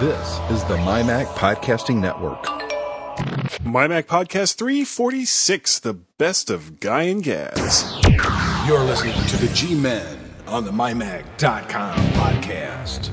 This is the MyMac Podcasting Network. MyMac Podcast 346, the best of Guy and Gaz. You're listening to the G Men on the MyMac.com podcast.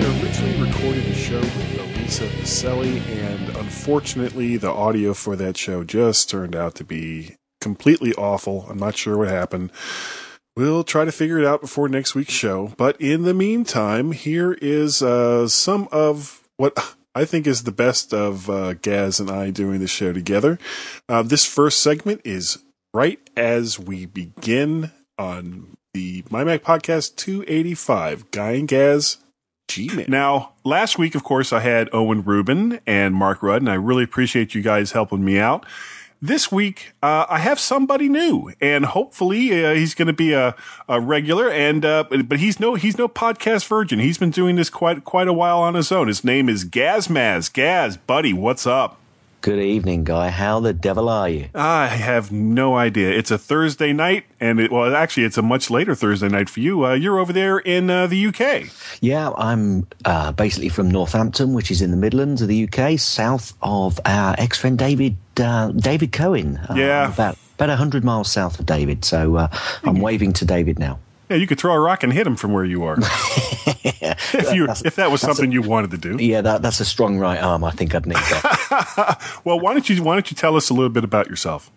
Had originally recorded a show with Elisa Vaselli, and unfortunately, the audio for that show just turned out to be completely awful. I'm not sure what happened. We'll try to figure it out before next week's show. But in the meantime, here is uh, some of what I think is the best of uh, Gaz and I doing the show together. Uh, this first segment is right as we begin on the My Mac Podcast 285, Guy and Gaz G-Man. Now, last week, of course, I had Owen Rubin and Mark Rudd, and I really appreciate you guys helping me out. This week, uh, I have somebody new, and hopefully, uh, he's going to be a, a regular. And uh, but he's no he's no podcast virgin. He's been doing this quite quite a while on his own. His name is Gazmaz. Gaz, buddy, what's up? Good evening, Guy. How the devil are you? I have no idea. It's a Thursday night, and it, well, actually, it's a much later Thursday night for you. Uh, you're over there in uh, the UK. Yeah, I'm uh, basically from Northampton, which is in the Midlands of the UK, south of our ex friend David uh, David Cohen. Uh, Yeah. about about hundred miles south of David. So uh, I'm waving to David now. Yeah, you could throw a rock and hit him from where you are. if you if that was something a- you wanted to do. Yeah, that, that's a strong right arm. I think I'd need that. Well, why don't you why don't you tell us a little bit about yourself?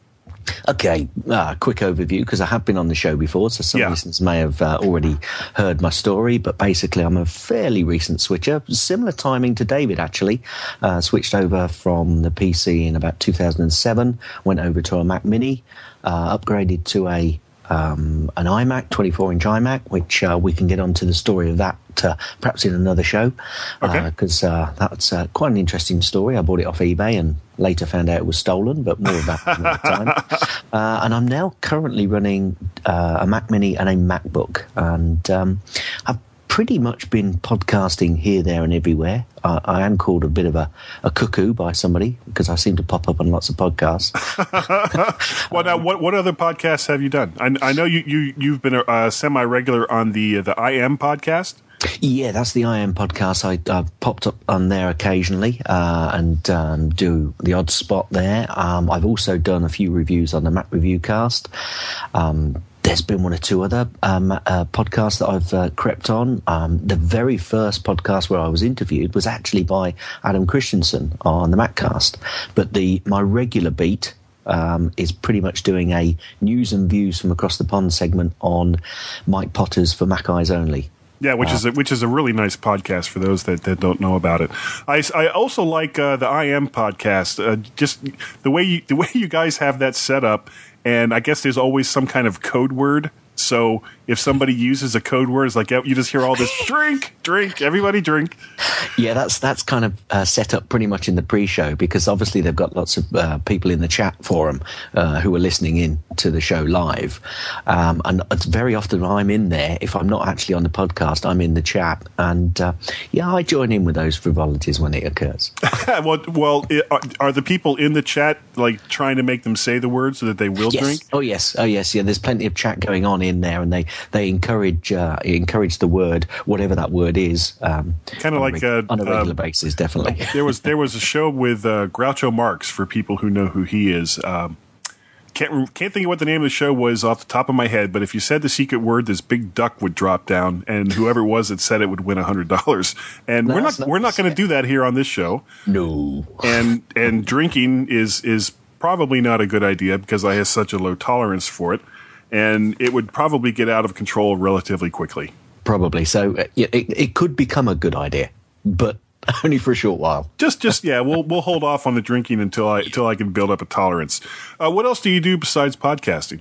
Okay, uh, quick overview because I have been on the show before, so some Yeah. listeners may have uh, already heard my story. But basically, I'm a fairly recent switcher, similar timing to David actually. Uh, switched over from the PC in about 2007, went over to a Mac Mini, uh, upgraded to a um, an iMac, 24 inch iMac, which uh, we can get onto the story of that uh, perhaps in another show. Okay. Because uh, that's uh, quite an interesting story. I bought it off eBay and later found out it was stolen, but more about that another time. Uh, and I'm now currently running uh, a Mac Mini and a MacBook. And um, I've pretty much been podcasting here, there, and everywhere. I, I am called a bit of a, a cuckoo by somebody because I seem to pop up on lots of podcasts. Well, now what what other podcasts have you done? I, I know you you you've been a uh, semi regular on the the I Am podcast. Yeah, that's the IM podcast. I, I've popped up on there occasionally uh, and um, do the odd spot there. Um, I've also done a few reviews on the Mac Review Cast. Um, there's been one or two other um, uh, podcasts that I've uh, crept on. Um, the very first podcast where I was interviewed was actually by Adam Christianson on the Maccast. But the my regular beat um, is pretty much doing a news and views from across the pond segment on Mike Potter's for Mac Eyes Only. Yeah, which is a, which is a really nice podcast for those that, that don't know about it. I, I also like uh, the I Am podcast. Uh, just the way you the way you guys have that set up, and I guess there's always some kind of code word. So if somebody uses a code word, it's like you just hear all this drink, drink, everybody drink. Yeah, that's that's kind of uh, set up pretty much in the pre-show because obviously they've got lots of uh, people in the chat forum uh, who are listening in to the show live, um, and it's very often I'm in there. If I'm not actually on the podcast, I'm in the chat, and uh, yeah, I join in with those frivolities when it occurs. well, well, are, are the people in the chat like trying to make them say the word so that they will yes. drink? Oh yes. Oh yes. Yeah. There's plenty of chat going on in there, and they they encourage uh, encourage the word, whatever that word is. Um, Kinda on a like, reg- uh, on a regular uh, basis, definitely. there was there was a show with uh, Groucho Marx for people who know who he is. Um, can't can't think of what the name of the show was off the top of my head, but if you said the secret word, this big duck would drop down, and whoever it was that said it would win hundred dollars. And we're not we're not going to do that here on this show. no. And and drinking is is probably not a good idea because I have such a low tolerance for it, and it would probably get out of control relatively quickly. Probably. So uh, yeah, it, it could become a good idea, but only for a short while. Just, just yeah, we'll we'll hold off on the drinking until I until I can build up a tolerance. Uh, what else do you do besides podcasting?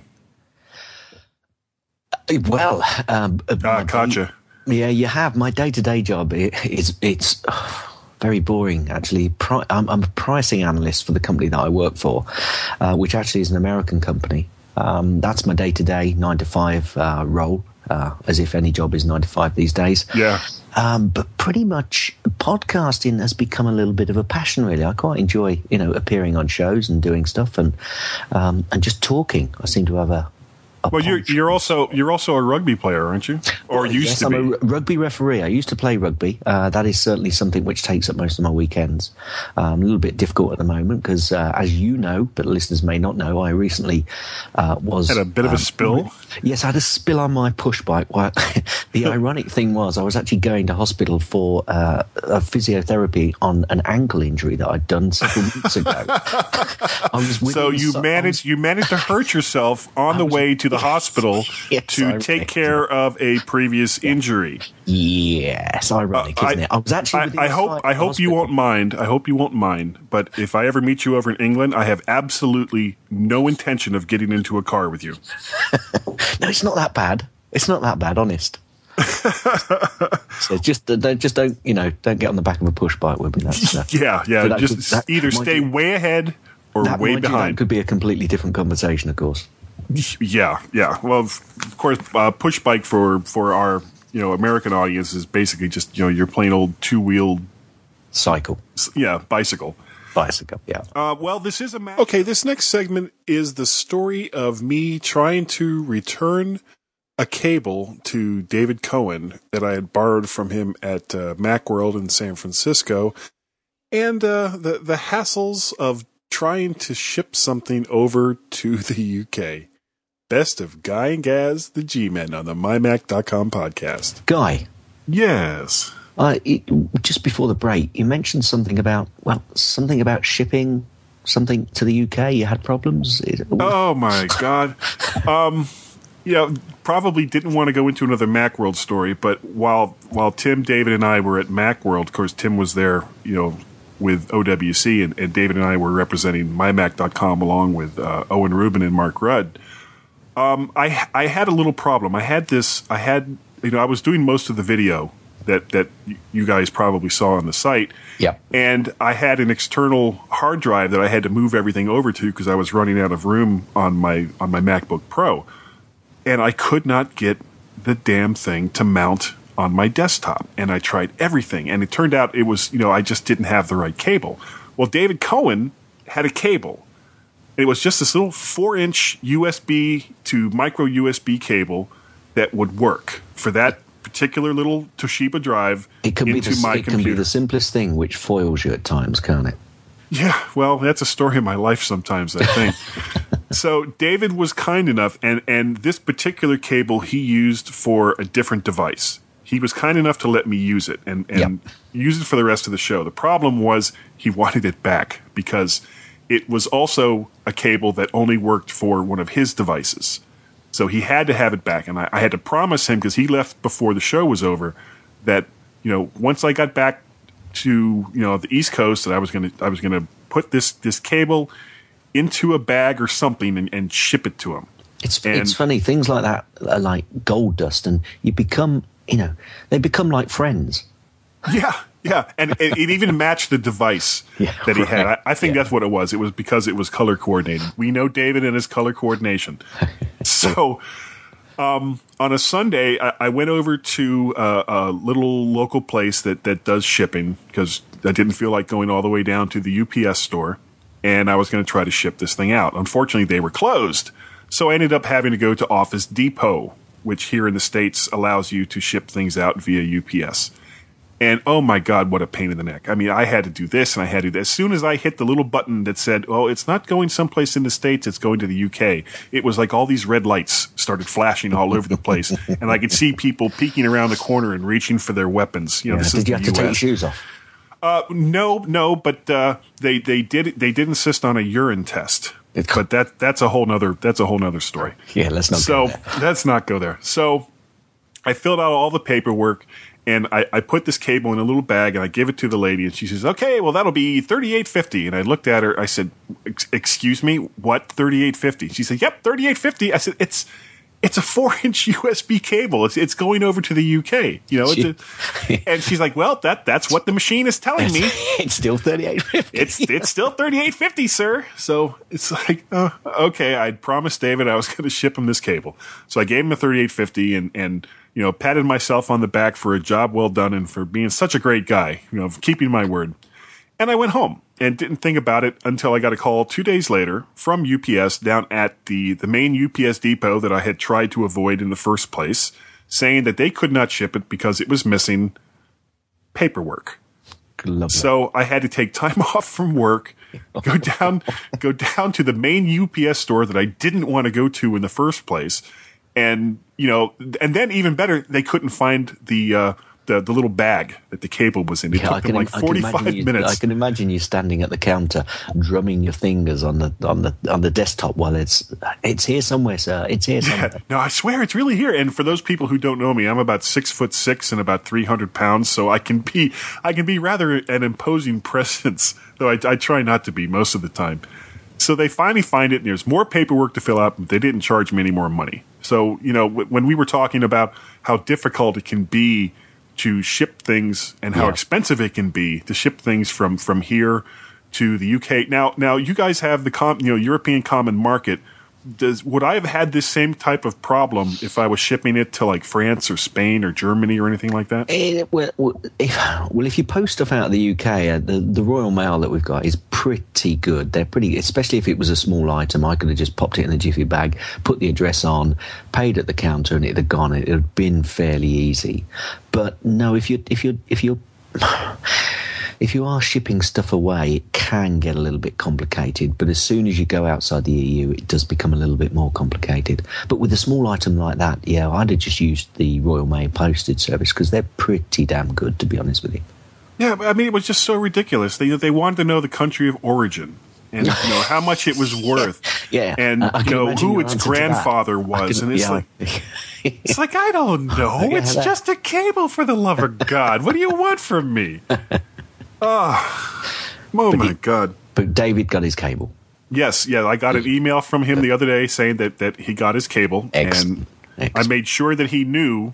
Well, um, uh, Ah, gotcha. yeah, you have. My day to day job is it's uh, very boring actually. Pri- I'm, I'm a pricing analyst for the company that I work for, uh, which actually is an American company. Um, that's my day to day nine to five uh, role. uh, as if any job is nine to five these days. Yeah. Um, but pretty much podcasting has become a little bit of a passion, really. I quite enjoy, you know, appearing on shows and doing stuff and um, and just talking. I seem to have a, a Well, you're you're also you're also a rugby player, aren't you? Or used yes, to I'm be. a r- rugby referee. I used to play rugby. Uh, that is certainly something which takes up most of my weekends. Um, a little bit difficult at the moment because, uh, as you know, but listeners may not know, I recently uh, was Had a bit of a um, spill. Yes, I had a spill on my push bike. Well, the ironic thing was, I was actually going to hospital for uh, a physiotherapy on an ankle injury that I'd done several weeks ago. I was So you I managed you managed to hurt yourself on the was- way to the hospital Yes, to I take care of a previous injury. was- yes, ironic, Uh, isn't I- it? I was actually. I, I hope I hope you won't mind. I hope you won't mind. But if I ever meet you over in England, I have absolutely no intention of getting into a car with you. No, it's not that bad. It's not that bad, honest. so just uh, don't just don't you know don't get on the back of a push bike with me. That's, Yeah, yeah. that Just could- that- either stay you- way ahead or that, way mind you, that behind. could be a completely different conversation, of course. Yeah, yeah. Well, of of course, uh, push bike for for our you know American audience is basically just you know your plain old two wheeled Cycle, yeah bicycle. Bicycle, yeah. Uh, well, this is a ma- okay. This next segment is the story of me trying to return a cable to David Cohen that I had borrowed from him at uh, MacWorld in San Francisco, and uh, the the hassles of trying to ship something over to the UK. Best of Guy and Gaz, the G-Men on the MyMac.com podcast. Guy, Yes. Uh, it, just before the break, you mentioned something about well, something about shipping something to the UK. You had problems. Oh my god. Um yeah, probably didn't want to go into another Macworld story, but while while Tim, David, and I were at Macworld, of course Tim was there, you know, with OWC, and, and David and I were representing MyMac.com along with uh, Owen Rubin and Mark Rudd. Um, I I had a little problem. I had this. I had you know I was doing most of the video that that you guys probably saw on the site. Yeah. And I had an external hard drive that I had to move everything over to because I was running out of room on my on my MacBook Pro, and I could not get the damn thing to mount on my desktop. And I tried everything, and it turned out it was you know I just didn't have the right cable. Well, David Cohen had a cable. It was just this little four inch USB to micro USB cable that would work for that particular little Toshiba drive it can be into the, my it can be the simplest thing which foils you at times, can't it? Yeah, well, that's a story of my life sometimes, I think. so David was kind enough and and this particular cable he used for a different device. He was kind enough to let me use it and, and use it for the rest of the show. The problem was he wanted it back because it was also a cable that only worked for one of his devices. So he had to have it back, and I, I had to promise him because he left before the show was over that you know once I got back to you know the East Coast that I was gonna I was gonna put this this cable into a bag or something and, and ship it to him. It's And- it's funny things like that are like gold dust, and you become you know they become like friends. Yeah, yeah, and it, it even matched the device Yeah, that he had. I. I think Yeah. that's what it was. It was because it was color coordinated. We know David and his color coordination. so, um, on a Sunday, I, I went over to uh, a little local place that that does shipping because I didn't feel like going all the way down to the UPS store, and I was going to try to ship this thing out. Unfortunately, they were closed, so I ended up having to go to Office Depot, which here in the states allows you to ship things out via UPS. And oh my God, what a pain in the neck. I mean, I had to do this and I had to do that. As soon as I hit the little button that said, oh, it's not going someplace in the States, it's going to the UK, it was like all these red lights started flashing all over the place. and I could see people peeking around the corner and reaching for their weapons. You know, Yeah, this is you the have to take your US. shoes off? Uh, no, no, but uh, they, they did they did insist on a urine test. It- But that that's a whole nother that's a whole nother story. Yeah, let's not. So go there. let's not go there. So I filled out all the paperwork and I, I put this cable in a little bag and I give it to the lady and she says, "Okay, well that'll be thirty eight fifty. And I looked at her. I said, "Excuse me, what thirty eight fifty? She said, "Yep, thirty eight fifty. I said, "It's it's a four inch USB cable. It's it's going over to the UK. You know, She- a, and she's like, "Well, that that's what the machine is telling me. it's still thirty eight fifty. It's it's still thirty eight fifty, sir." So it's like, uh, okay, I'd promised David I was going to ship him this cable, so I gave him a thirty eight fifty, and and you know, patted myself on the back for a job well done and for being such a great guy. You know, keeping my word. And I went home and didn't think about it until I got a call two days later from UPS down at the, the main UPS depot that I had tried to avoid in the first place, saying that they could not ship it because it was missing paperwork. So I had to take time off from work, go down, go down to the main UPS store that I didn't want to go to in the first place, and you know, and then even better, they couldn't find the uh, the the little bag that the cable was in. It Yeah, took them like forty you, minutes. I can imagine you standing at the counter, drumming your fingers on the on the on the desktop while it's it's here somewhere, sir. It's here somewhere. No, I swear it's really here. And for those people who don't know me, I'm about six foot six and about three hundred pounds, so I can be I can be rather an imposing presence, though I, I try not to be most of the time. So they finally find it, and there's more paperwork to fill out. But they didn't charge me any more money. So you know, w- when we were talking about how difficult it can be to ship things and how Yeah. expensive it can be to ship things from from here to the UK. Now, now you guys have the com- you know European common market. Does would I have had this same type of problem if I was shipping it to like France or Spain or Germany or anything like that? Eh, well, if, well, if you post stuff out of the UK, uh, the, the Royal Mail that we've got is pretty good. They're pretty, especially if it was a small item. I could have just popped it in a jiffy bag, put the address on, paid at the counter, and it'd have gone. It would have been fairly easy. But no, if you if you if you if you are shipping stuff away, it can get a little bit complicated. But as soon as you go outside the EU, it does become a little bit more complicated. But with a small item like that, yeah, I'd have just used the Royal Mail postage service because they're pretty damn good, to be honest with you. Yeah, I mean, it was just so ridiculous. They they wanted to know the country of origin and you know how much it was worth. Yeah, and I you know who its answer to that. grandfather was, can- and it's yeah. like it's like I don't know. It's just a cable for the love of God. What do you want from me? Ah, oh, oh my he- God. but David got his cable. Yes, yeah, I got an email from him uh, the other day saying that, that he got his cable, and I made sure that he knew,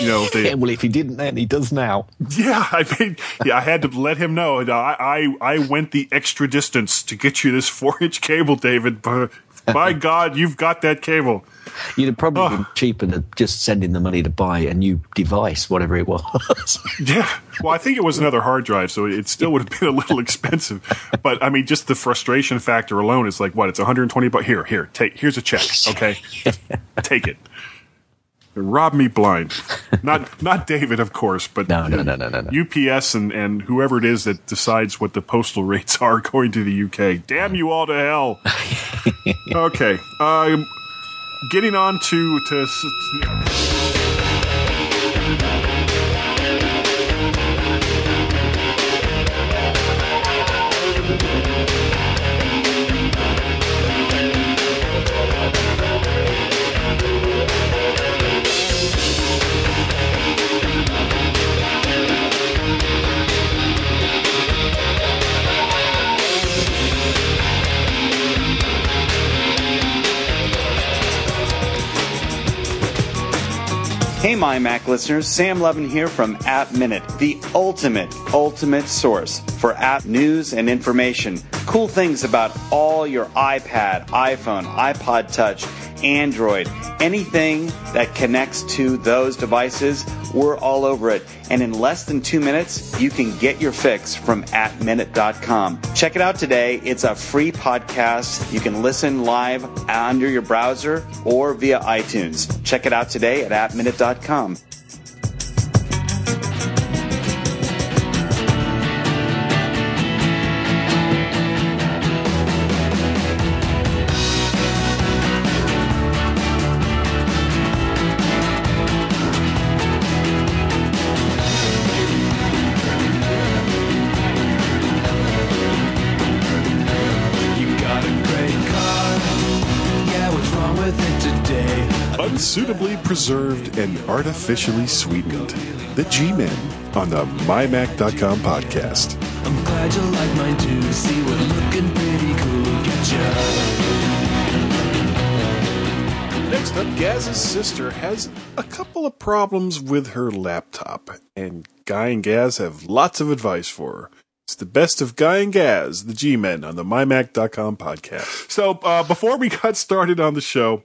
you know, Yeah, the, well, if he didn't then, he does now. yeah, I made, yeah, I had to let him know. I, I, I went the extra distance to get you this four inch cable, David. But by God, you've got that cable. You'd have probably Oh. been cheaper than just sending the money to buy a new device, whatever it was. Yeah. Well, I think it was another hard drive, so it still would have been a little expensive. But I mean, just the frustration factor alone is like, what? It's 120 bucks. Here, here, take. Here's a check. Okay, take it. Rob me blind. Not not David, of course, but No, no, no, no, no, no. UPS and and whoever it is that decides what the postal rates are going to the UK. Damn you all to hell. okay. Um, getting on to to. Hey, my Mac listeners, Sam Levin here from App Minute, the ultimate, ultimate source for app news and information. Cool things about all your iPad, iPhone, iPod Touch, Android, anything that connects to those devices, we're all over it. And in less than two minutes, you can get your fix from appminute.com. Check it out today. It's a free podcast. You can listen live under your browser or via iTunes. Check it out today at appminute.com. unsuitably preserved and artificially sweetened. The G-Men on the MyMac.com podcast. I'm glad you like mine too. See, we're looking pretty cool. Get ya. Next up, Gaz's sister has a couple of problems with her laptop, and Guy and Gaz have lots of advice for her. It's the best of Guy and Gaz, the G Men, on the MyMac.com podcast. So, uh, before we got started on the show,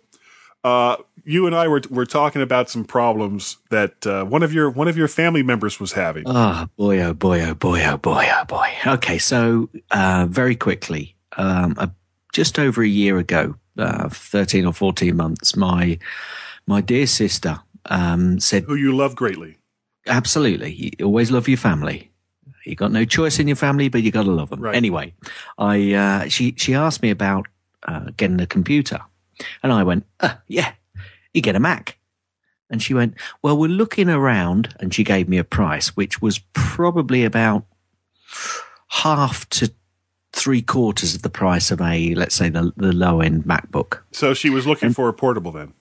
uh, you and I were were talking about some problems that uh, one of your one of your family members was having. Oh boy, oh boy, oh boy, oh boy, oh boy. Okay, so uh, very quickly, um, uh, just over a year ago, uh, thirteen or fourteen months, my my dear sister um, said, Who you love greatly. "Absolutely, you always love your family. You got no choice in your family, but you got to love them." Right. Anyway, I uh, she she asked me about uh, getting a computer, and I went, uh, "Yeah, you get a Mac." And she went, Well, we're looking around. And she gave me a price, which was probably about half to three quarters of the price of a, let's say, the, the low end MacBook. So she was looking for a portable then.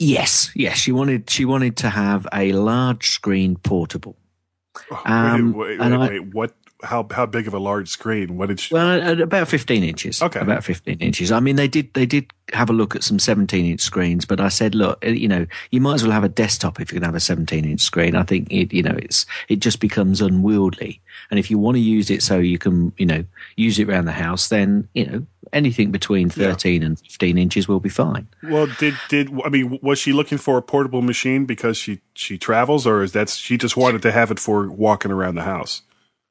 Yes, yes. She wanted, she wanted to have a large screen portable. Um, wait, wait, and wait, I- wait. What? How how big of a large screen? What did she? Well, about 15 inches. Okay. About 15 inches. I mean, they did, they did have a look at some 17 inch screens, but I said, look, eh, you know, you might as well have a desktop if you're going to have a 17 inch screen. I think it, you know, it's, it just becomes unwieldy. And if you want to use it so you can, you know, use it around the house, then, you know, anything between 13 and 15 inches will be fine. Well, did did I mean was she looking for a portable machine because she she travels, or is that she just wanted to have it for walking around the house?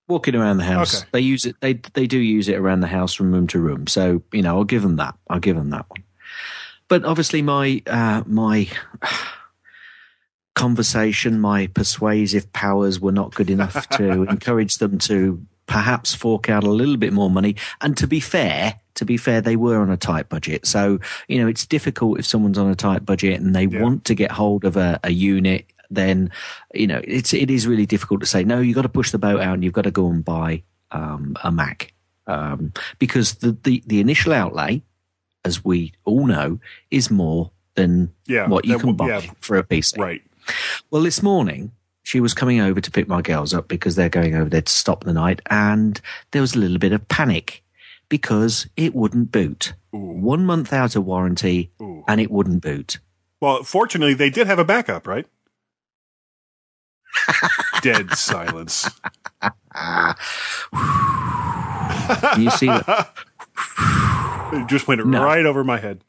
Walking around the house, Okay. they use it, they, they do use it around the house from room to room. So, you know, I'll give them that. I'll give them that one. But obviously my, uh, my, conversation, my persuasive powers were not good enough to encourage them to perhaps fork out a little bit more money. And to be fair, to be fair, they were on a tight budget. So, you know, it's difficult if someone's on a tight budget and they Yeah. want to get hold of a, a unit, then, you know, it's, it is really difficult to say, no, you've got to push the boat out and you've got to go and buy, um, a Mac. Um, because the, the, the initial outlay, as we all know, is more than Yeah, what you can w- buy yeah. for a PC. Right. Well, this morning she was coming over to pick my girls up because they're going over there to stop the night, and there was a little bit of panic because it wouldn't boot. One month out of warranty, Ooh. and it wouldn't boot. Well, fortunately, they did have a backup, right? Dead silence. You see that? It just went No. right over my head.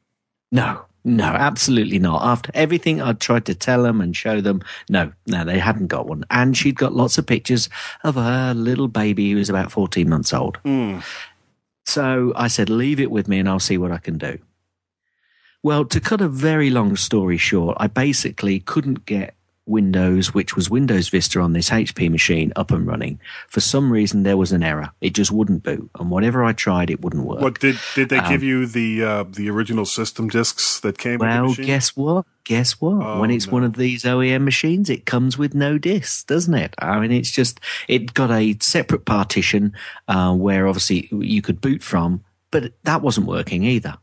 No, no, absolutely not. After everything I'd tried to tell them and show them, no, no, they hadn't got one. And she'd got lots of pictures of her little baby who was about 14 months old. Hmm. So I said, leave it with me and I'll see what I can do. Well, to cut a very long story short, I basically couldn't get Windows, which was Windows Vista on this HP machine, up and running. For some reason, there was an error. It just wouldn't boot. And whatever I tried, it wouldn't work. What did did they give you the uh, the original system discs that came with the Well, guess what? Guess what? Oh, when it's no. one of these OEM machines, it comes with no discs, doesn't it? I mean, it's just it got a separate partition uh, where obviously you could boot from, but that wasn't working either.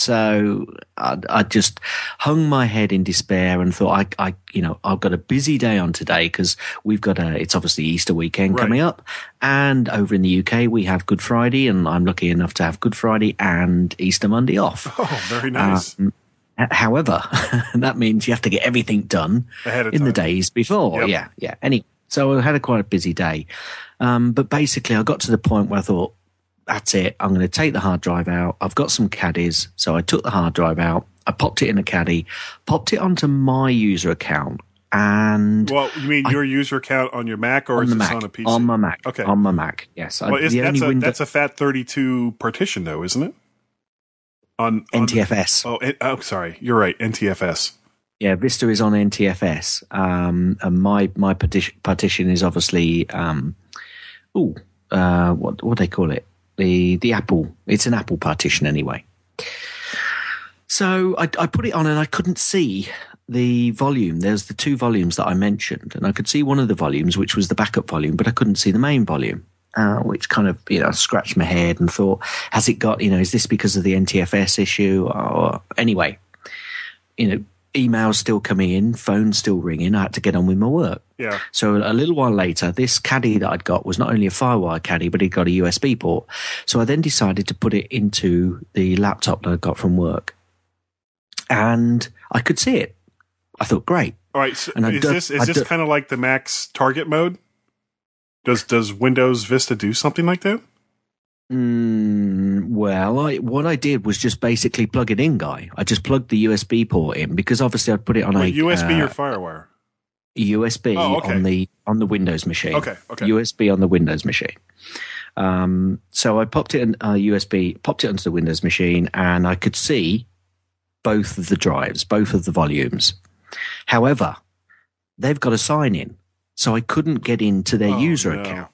So I, I just hung my head in despair and thought, I, I you know, I've got a busy day on today because we've got a, it's obviously Easter weekend Right. coming up. And over in the UK, we have Good Friday and I'm lucky enough to have Good Friday and Easter Monday off. Oh, very nice. Um, However, that means you have to get everything done in the days before. Yep. Yeah, yeah. Anyway, so I had a quite a busy day. Um, but basically, I got to the point where I thought, that's it. I'm going to take the hard drive out. I've got some caddies. So I took the hard drive out. I popped it in a caddy, popped it onto my user account, and well, you mean your user account on your Mac or on is this Mac. on a PC? On my Mac. Okay. On my Mac. Yes. I- well, is, the that's, only a, window, that's a FAT32 partition, though, isn't it? On, on NTFS. Oh, N- oh, sorry. You're right. NTFS. Yeah, Vista is on NTFS. Um, and my my partition, partition is obviously um, oh, uh, what what do they call it? The the Apple. It's an Apple partition anyway. So I, I put it on and I couldn't see the volume. There's the two volumes that I mentioned, and I could see one of the volumes, which was the backup volume, but I couldn't see the main volume. Uh, which kind of, you know, scratched my head and thought, has it got, you know, is this because of the NTFS issue? Or anyway, you know, emails still coming in, phones still ringing. I had to get on with my work. Yeah. So a little while later, this caddy that I'd got was not only a Firewire caddy, but it got a USB port. So I then decided to put it into the laptop that I got from work. and I could see it. I thought, great. All right. So And is this is this kind of like the Mac's target mode? Does does Windows Vista do something like that? Mm, well, I, what I did was just basically plug it in, guy. I just plugged the USB port in because obviously I'd put it on Wait, a USB uh, or FireWire? USB Oh, okay. on the on the Windows machine. Okay, okay. USB on the Windows machine. Um, so I popped it in uh, USB, popped it onto the Windows machine, and I could see both of the drives, both of the volumes. However, they've got a sign in, so I couldn't get into their Oh, user no. account.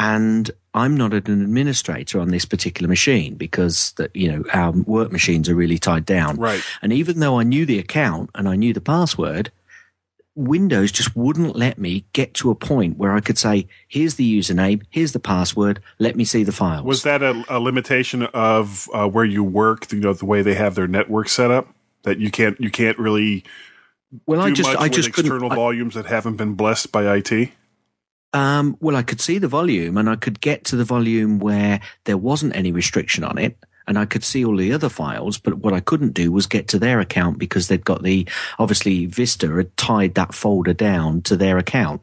And I'm not an administrator on this particular machine because the, you know our work machines are really tied down. Right. And even though I knew the account and I knew the password, Windows just wouldn't let me get to a point where I could say, here's the username, here's the password, let me see the files. Was that a, a limitation of uh, where you work? You know the way they have their network set up that you can't you can't really well, I just, I just couldn't. external I- volumes that haven't been blessed by IT. Um, well, I could see the volume and I could get to the volume where there wasn't any restriction on it. And I could see all the other files, but what I couldn't do was get to their account because they'd got the, obviously Vista had tied that folder down to their account,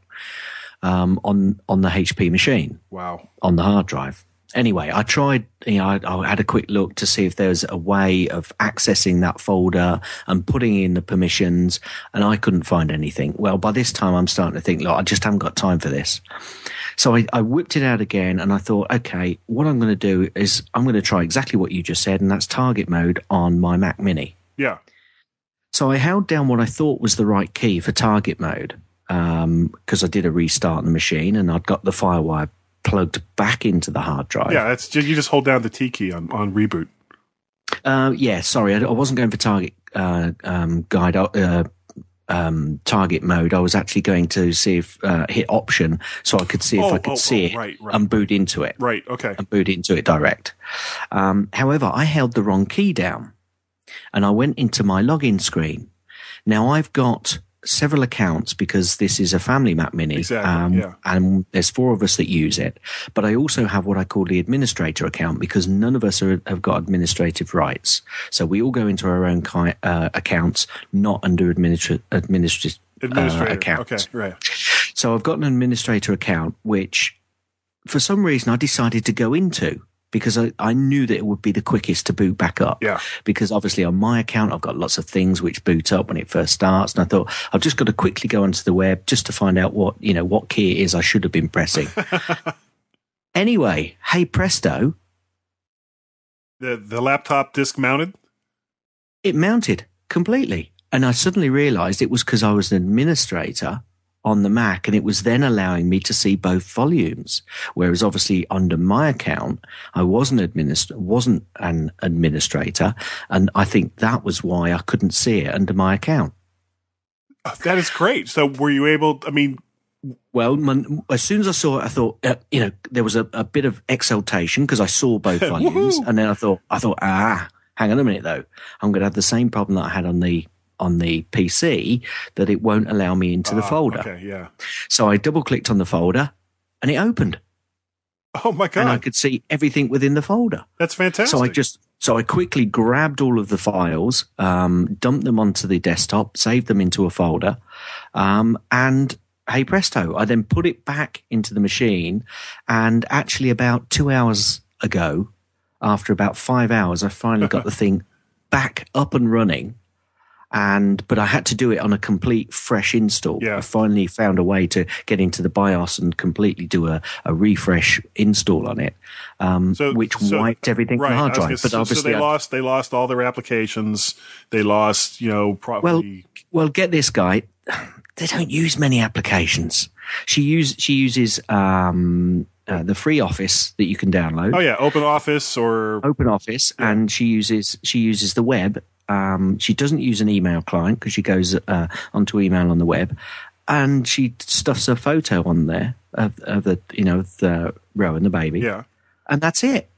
um, on, on the HP machine. Wow. on the hard drive. Anyway, I tried, you know, I, I had a quick look to see if there's a way of accessing that folder and putting in the permissions, and I couldn't find anything. Well, by this time, I'm starting to think, look, I just haven't got time for this. So I, I whipped it out again, and I thought, okay, what I'm going to do is I'm going to try exactly what you just said, and that's target mode on my Mac Mini. Yeah. So I held down what I thought was the right key for target mode um, because I did a restart on the machine, and I'd got the FireWire plugged back into the hard drive. Yeah. That's ju- you just hold down the T key on on reboot. Uh, yeah, sorry, I, I wasn't going for target uh, um, guide uh, um, target mode. I was actually going to see if uh, hit option so I could see if Oh, I could oh, see oh, it right, right. and boot into it Right. Okay. and boot into it direct. Um, however, I held the wrong key down and I went into my login screen. Now I've got several accounts because this is a family Mac Mini. Exactly, yeah. And there's four of us that use it. But I also have what I call the administrator account because none of us are, have got administrative rights. So we all go into our own ki- uh, accounts, not under administra- administrative uh, Administrator. accounts. okay. Right. So I've got an administrator account, which for some reason I decided to go into because I, I knew that it would be the quickest to boot back up. Yeah. Because obviously on my account, I've got lots of things which boot up when it first starts. And I thought I've just got to quickly go onto the web just to find out what, you know, what key it is I should have been pressing. anyway, hey presto, The the laptop disc mounted. it mounted completely. And I suddenly realized it was because I was an administrator on the Mac and it was then allowing me to see both volumes. Whereas obviously under my account, I wasn't administ- wasn't an administrator. And I think that was why I couldn't see it under my account. Uh, That is great. So were you able? I mean, Well, mon- as soon as I saw it, I thought, uh, you know, there was a, a bit of exultation because I saw both volumes, and then I thought, I thought, ah, hang on a minute though, I'm going to have the same problem that I had on the on the PC that it won't allow me into the ah, folder. Okay. Yeah. So I double clicked on the folder, and it opened, Oh my god. and I could see everything within the folder. That's fantastic. So I just so I quickly grabbed all of the files, um, dumped them onto the desktop, saved them into a folder, um, and hey presto, I then put it back into the machine. And actually, about two hours ago, after about five hours, I finally got the thing back up and running. And but I had to do it on a complete fresh install. Yeah. I finally found a way to get into the BIOS and completely do a, a refresh install on it, um, So- which so- wiped everything right. from the hard drive. gonna- But so, obviously, so they I- lost. They lost all their applications. They lost. You know, probably. well, well, get this guy. They don't use many applications. She use she uses um, uh, the free Office that you can download, oh yeah, Open Office or Open Office, and she uses she uses the web. Um, she doesn't use an email client because she goes uh, onto email on the web, and she stuffs a photo on there of, of the you know the Rowan the baby, yeah. and that's it.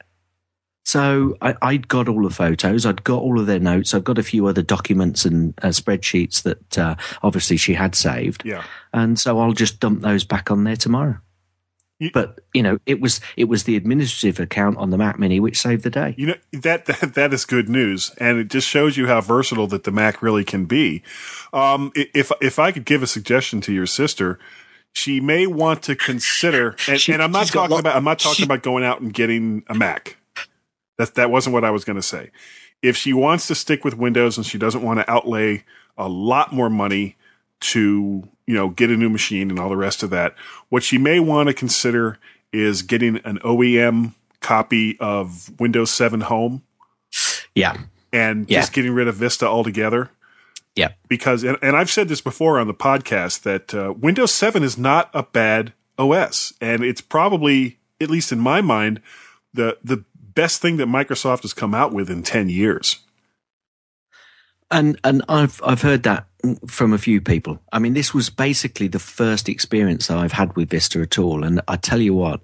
So I, I'd got all the photos, I'd got all of their notes, I'd got a few other documents and uh, spreadsheets that uh, obviously she had saved, Yeah. and so I'll just dump those back on there tomorrow. You- but you know, it was it was the administrative account on the Mac Mini which saved the day. You know that, that that is good news, and it just shows you how versatile that the Mac really can be. Um, if if I could give a suggestion to your sister, she may want to consider, and, She- and I'm not talking lo- about I'm not talking she- about going out and getting a Mac. That that wasn't what I was going to say. If she wants to stick with Windows and she doesn't want to outlay a lot more money to you know get a new machine and all the rest of that, what she may want to consider is getting an OEM copy of Windows 7 Home Yeah, and Yeah. just getting rid of Vista altogether. yeah, Because, and, and I've said this before on the podcast, that uh, Windows 7 is not a bad OS. And it's probably, at least in my mind, the, the best thing that Microsoft has come out with in 10 years. and and I've I've heard that from a few people. I mean, this was basically the first experience that I've had with Vista at all, and I tell you what.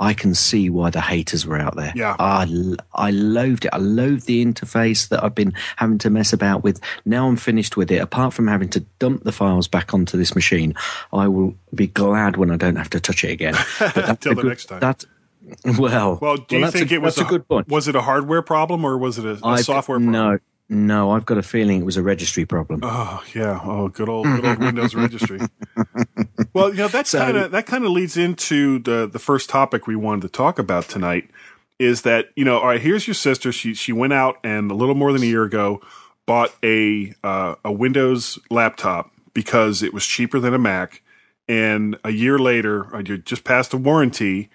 I can see why the haters were out there. Yeah. I, I loathed it. I loathed the interface that I've been having to mess about with. Now I'm finished with it. Apart from having to dump the files back onto this machine, I will be glad when I don't have to touch it again. But that's the good- next time. That, well, Well, do you that's think a, it was that's a, good point? Was it a hardware problem or was it a, a software problem? No, no, I've got a feeling it was a registry problem. Oh yeah. Oh, good old good old Windows registry. Well, you know that's So- kind of that kind of leads into the the first topic we wanted to talk about tonight. Is that you know all right? Here's your sister. She she went out and a little more than a year ago bought a uh, a Windows laptop because it was cheaper than a Mac, and a year later, or you just past a warranty,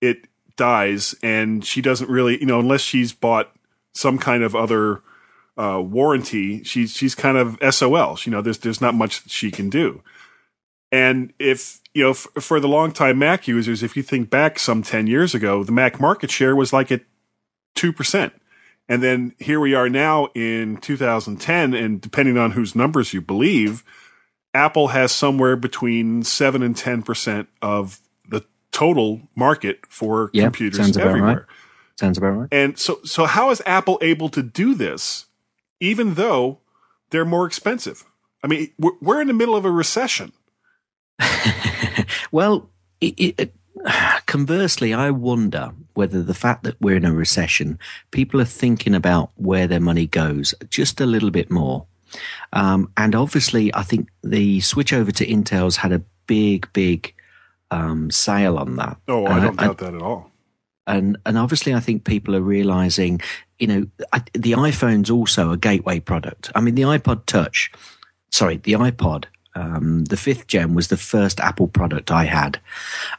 it dies, and she doesn't really you know unless she's bought some kind of other uh, warranty, she's she's kind of SOL. You know, there's there's not much she can do. And if you know, f- for the longtime Mac users, if you think back some ten years ago, the Mac market share was like at two percent, and then here we are now in 2010, and depending on whose numbers you believe, Apple has somewhere between seven and ten percent of the total market for Yeah, computers sounds about everywhere. right. Sounds about right. And so, so how is Apple able to do this, even though they're more expensive? I mean, we're, in the middle of a recession. Well, it, it, it- conversely, I wonder whether the fact that we're in a recession, people are thinking about where their money goes just a little bit more. Um, and obviously, I think the switch over to Intel's had a big, big um, sale on that. Oh, I don't doubt that at all. and and obviously I think people are realizing, you know, I, the iPhone's also a gateway product. I mean, the iPod Touch, sorry, the iPod, um, the fifth gen was the first Apple product I had,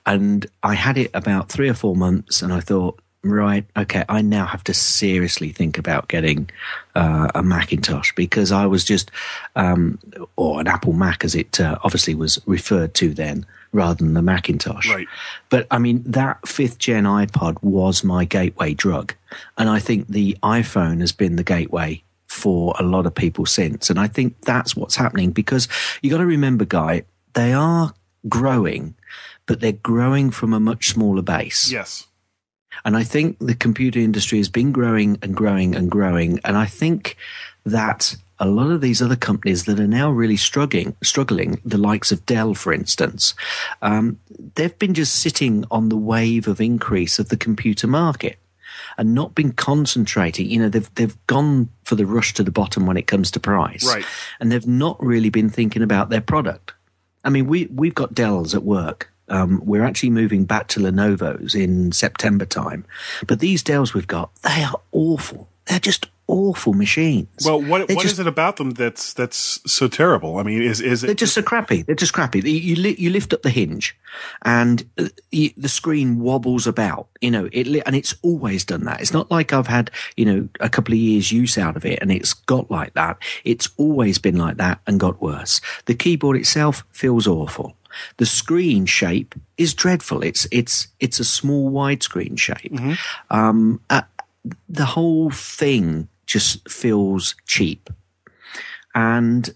and I had it about three or four months, and I thought. Right. Okay. I now have to seriously think about getting uh, a Macintosh because I was just, um, or an Apple Mac as it uh, obviously was referred to then, rather than the Macintosh. Right. But I mean, that fifth gen iPod was my gateway drug. And I think the iPhone has been the gateway for a lot of people since. And I think that's what's happening because you got to remember, Guy, they are growing, but they're growing from a much smaller base. Yes. And I think the computer industry has been growing and growing and growing. And I think that a lot of these other companies that are now really struggling, struggling, the likes of Dell, for instance, um, they've been just sitting on the wave of increase of the computer market and not been concentrating. You know, they've they've gone for the rush to the bottom when it comes to price, Right. And they've not really been thinking about their product. I mean, we we've got Dells at work. Um, we're actually moving back to Lenovo's in September time, but these Dells we've got, they are awful. They're just awful machines. Well, what They're what is just- it about them that's that's so terrible? I mean, is is They're just so crappy. They're just crappy. You you, li- you lift up the hinge, and uh, you, the screen wobbles about. You know it, li- and it's always done that. It's not like I've had you know a couple of years use out of it, and it's got like that. It's always been like that and got worse. The keyboard itself feels awful. The screen shape is dreadful. It's it's it's a small widescreen shape. Um, uh, the whole thing just feels cheap, and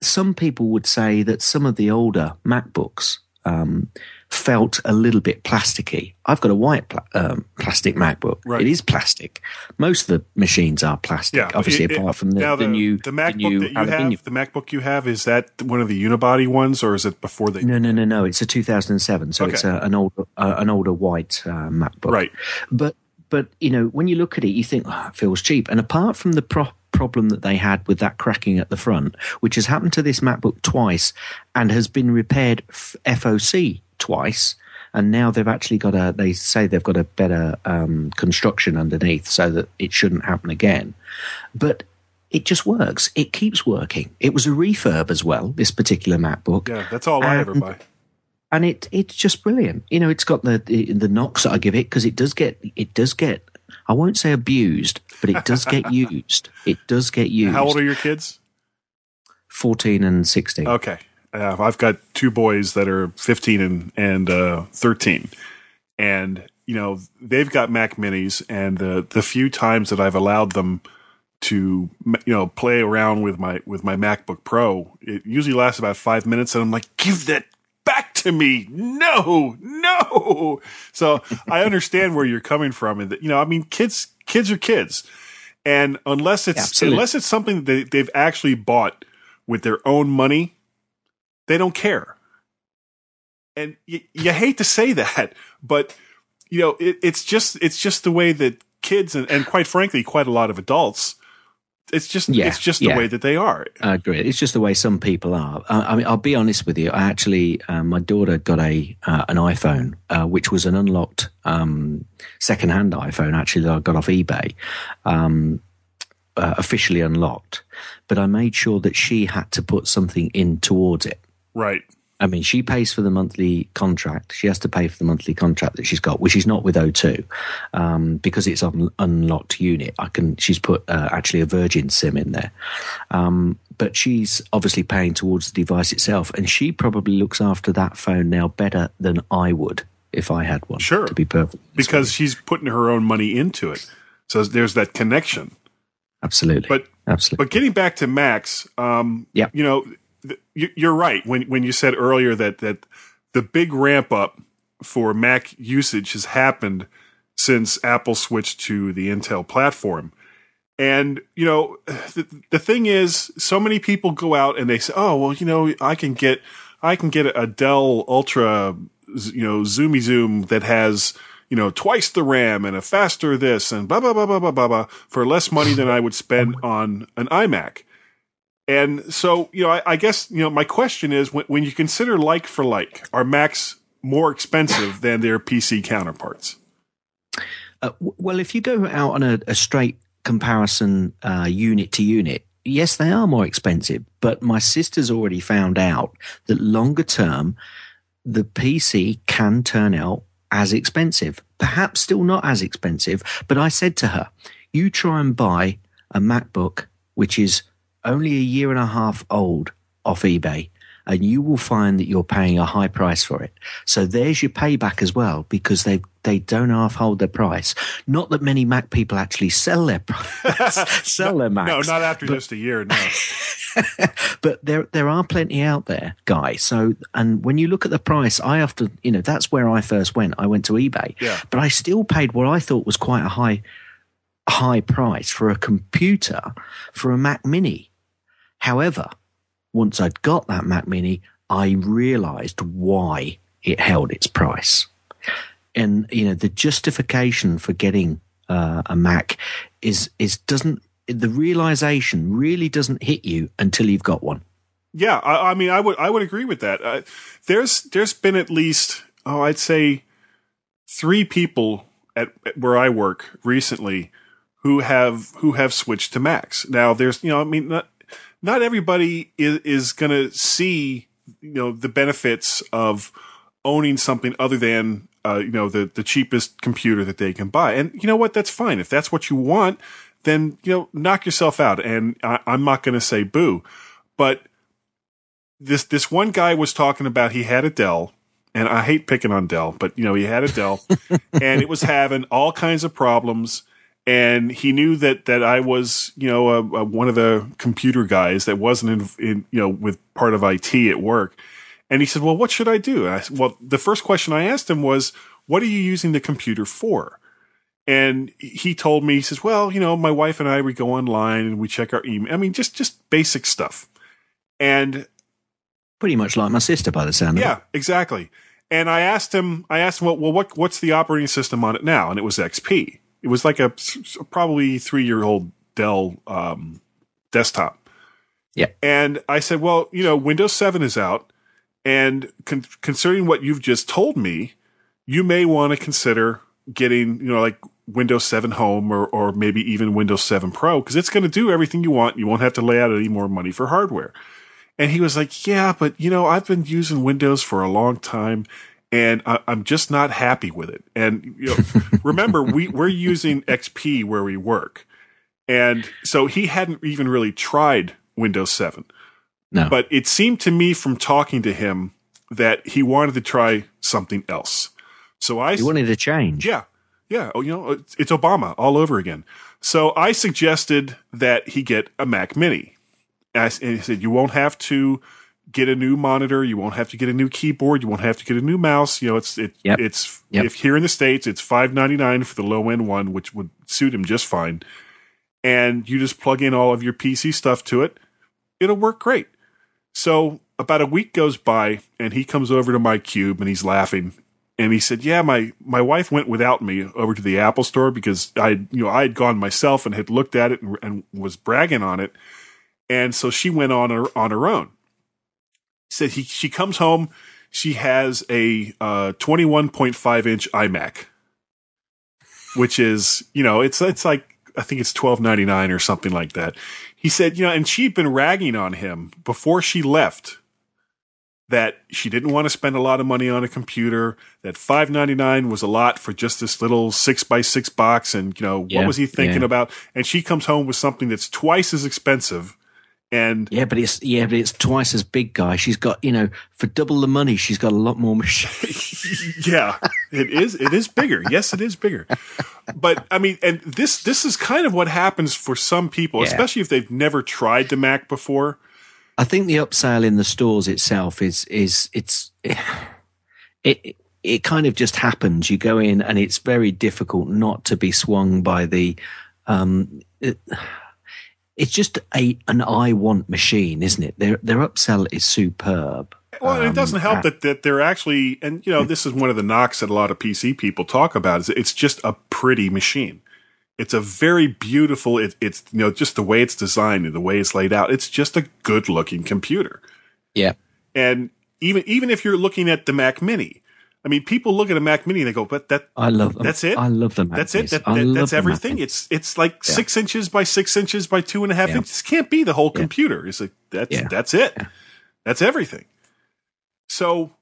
some people would say that some of the older MacBooks um, felt a little bit plasticky. I've got a white pla- um, plastic MacBook. Right. It is plastic. Most of the machines are plastic, Yeah, obviously, it- it- apart from the, now the, new the MacBook new that you aluminium. have, the MacBook you have, is that one of the unibody ones, or is it before they? No, no, no, no. It's a 2007, so Okay. it's a, an older, uh, an older white uh, MacBook. Right. But but you know, when you look at it, you think oh, it feels cheap. And apart from the pro- problem that they had with that cracking at the front, which has happened to this MacBook twice and has been repaired f- FOC twice. And now they've actually got a. They say they've got a better um, construction underneath, so that it shouldn't happen again. But it just works. It keeps working. It was a refurb as well. This particular MacBook Yeah, that's all I ever buy. And it it's just brilliant. You know, it's got the the, the knocks that I give it because it does get it does get. I won't say abused, but it does get used. It does get used. How old are your kids? Fourteen and sixteen. Okay, uh, I've got two boys that are 15 and and uh, 13, and you know they've got Mac Minis, and the the few times that I've allowed them to you know play around with my with my MacBook Pro, it usually lasts about five minutes, and I'm like, give that back to me, no, no. So I understand where you're coming from, and that you know, I mean, kids kids are kids, and unless it's Absolutely. unless it's something that they've actually bought with their own money, they don't care. And you, you hate to say that, but you know, it, it's just it's just the way that kids and, and quite frankly, quite a lot of adults, it's just Yeah, it's just the yeah. way that they are. I agree. It's just the way some people are. Uh, I mean, I'll be honest with you. I actually, uh, my daughter got a uh, an iPhone, uh, which was an unlocked um, second-hand iPhone. Actually, that I got off eBay, um, uh, officially unlocked. But I made sure that she had to put something in towards it. Right. I mean, she pays for the monthly contract. She has to pay for the monthly contract that she's got, which is not with O2, um, because it's on unlocked unit. I can. She's put uh, actually a Virgin SIM in there, um, but she's obviously paying towards the device itself, and she probably looks after that phone now better than I would if I had one. Sure. to be perfect. Because she's putting her own money into it. So there's that connection. absolutely, But absolutely, But getting back to Macs, um, Yep. you know, you're right when when you said earlier that that the big ramp up for Mac usage has happened since Apple switched to the Intel platform. And you know, the, the thing is, so many people go out and they say, "Oh, well, you know, I can get I can get a Dell Ultra, you know, zoomy zoom that has." You know, twice the RAM and a faster this and blah blah blah blah blah blah blah for less money than I would spend on an iMac. And so, you know, I, I guess, you know, my question is when, when you consider like for like, are Macs more expensive than their PC counterparts? Uh, w- well, if you go out on a, a straight comparison uh, unit to unit, yes, they are more expensive. But my sister's already found out that longer term, the PC can turn out as expensive. Perhaps still not as expensive. But I said to her, you try and buy a MacBook, which is only a year and a half old off eBay. And you will find that you're paying a high price for it. So there's your payback as well, because they they don't half hold their price. Not that many Mac people actually sell their sell their Macs. No, not after just a year. No. but there there are plenty out there, guys. So and when you look at the price, I often you know that's where I first went. I went to eBay, Yeah. but I still paid what I thought was quite a high high price for a computer for a Mac Mini. However, once I'd got that Mac Mini, I realised why it held its price, and you know the justification for getting uh, a Mac is is doesn't the realization really doesn't hit you until you've got one. Yeah, I, I mean, I would I would agree with that. Uh, there's there's been at least oh, I'd say three people at, at where I work recently who have who have switched to Macs. Now, there's you know, I mean, not not everybody is is going to see you know the benefits of owning something other than uh, you know the the cheapest computer that they can buy. And you know what? That's fine if that's what you want. Then you know, knock yourself out. And I, I'm not going to say boo, but this this one guy was talking about he had a Dell, and I hate picking on Dell, but you know he had a Dell, and it was having all kinds of problems. And he knew that that I was you know a, a, one of the computer guys that wasn't in, in you know with part of IT at work, And he said, "Well, what should I do?" And I said, "Well, the first question I asked him was, what are you using the computer for?" And he told me, he says, "Well, you know, my wife and I we go online and we check our email. I mean, just just basic stuff." And Pretty much like my sister by the sound of it. yeah, exactly. And I asked him, I asked him, well, well, what what's the operating system on it now? And it was XP. It was like a, probably three year old Dell um, desktop. Yeah. And I said, well, you know, Windows 7 is out. And con- considering what you've just told me, you may want to consider getting, you know, like Windows 7 Home or, or maybe even Windows 7 Pro because it's going to do everything you want. You won't have to lay out any more money for hardware. And he was like, yeah, but you know, I've been using Windows for a long time and I, I'm just not happy with it. And you know, remember, we, we're using XP where we work. And so he hadn't even really tried Windows 7. No. But it seemed to me from talking to him that he wanted to try something else. So I You wanted to change. yeah. Yeah. Oh, you know, it's, it's Obama all over again. So I suggested that he get a Mac Mini. And, I and he said, you won't have to get a new monitor. You won't have to get a new keyboard. You won't have to get a new mouse. You know, it's, it, Yep. it's, Yep. if here in the States, it's five ninety nine for the low end one, which would suit him just fine. And you just plug in all of your PC stuff to it. It'll work great. So about a week goes by and he comes over to my cube and he's laughing and he said, "Yeah, my my wife went without me over to the Apple store because I, you know, I had gone myself and had looked at it and, and was bragging on it, and so she went on her on her own." Said he she comes home, she has a uh, twenty one point five inch iMac, which is you know it's it's like I think it's twelve ninety nine or something like that. He said, you know, and she'd been ragging on him before she left that she didn't want to spend a lot of money on a computer, that five ninety nine was a lot for just this little six by six box, and you know Yeah, what was he thinking yeah. about? And she comes home with something that's twice as expensive, and Yeah, but it's yeah, but it's twice as big, guy. She's got you know for double the money, she's got a lot more machine. yeah, it is. It is bigger. Yes, it is bigger. But I mean, and this this is kind of what happens for some people, Yeah. especially if they've never tried the Mac before. I think the upsell in the stores itself is is it's it it kind of just happens. You go in and it's very difficult not to be swung by the um it, it's just a an I want machine, isn't it? Their their upsell is superb. Well, it Um, doesn't help uh, that, that they're actually, and you know, this is one of the knocks that a lot of PC people talk about is it's just a pretty machine. It's a very beautiful. It, it's you know just the way it's designed and the way it's laid out. It's just a good looking computer. Yeah. And even even if you're looking at the Mac Mini, I mean, people look at a Mac Mini and they go, "But that I love them. That's it? I love them. that's it. That, that- that's everything. It's it's like Yeah. six inches by six inches by two and a half Yeah. inches. Can't be the whole Yeah. computer. It's like that's that's it. That's everything. So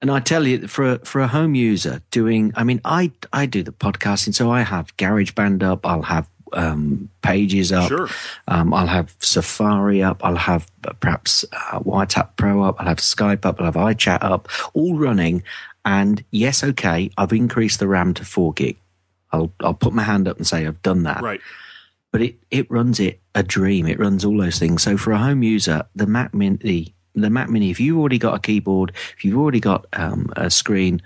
And I tell you, for a, for a home user doing, I mean, I I do the podcasting, so I have GarageBand up, I'll have um, Pages up, Sure. um, I'll have Safari up, I'll have uh, perhaps uh, WhatsApp Pro up, I'll have Skype up, I'll have iChat up, all running. And yes, okay, I've increased the RAM to four gig. I'll I'll put my hand up and say I've done that right. but it, it runs it a dream. It runs all those things. So for a home user, the Mac Mini, the Mac Mini, if you've already got a keyboard, if you've already got um, a screen,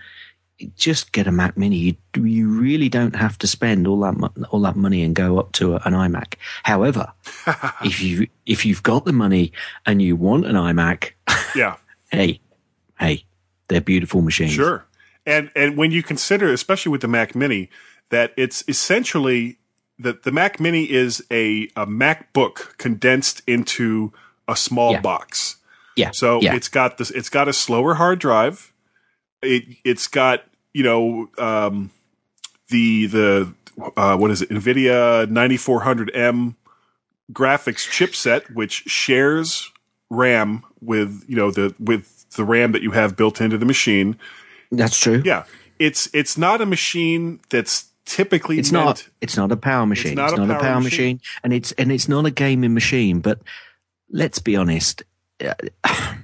just get a Mac Mini. You you really don't have to spend all that all that money and go up to a, an iMac. However, if you if you've got the money and you want an iMac, Yeah. hey, hey, they're beautiful machines. Sure. And and when you consider, especially with the Mac Mini, that it's essentially that the Mac Mini is a, a MacBook condensed into a small Yeah. box. Yeah. So yeah. it's got this. It's got a slower hard drive. It it's got you know um, the the uh, what is it Nvidia 9400M graphics chipset, which shares RAM with you know the with the RAM that you have built into the machine. that's true. Yeah, it's it's not a machine that's typically it's meant, not it's not a power machine not it's not, power a power machine. machine. and it's and it's not a gaming machine but let's be honest uh,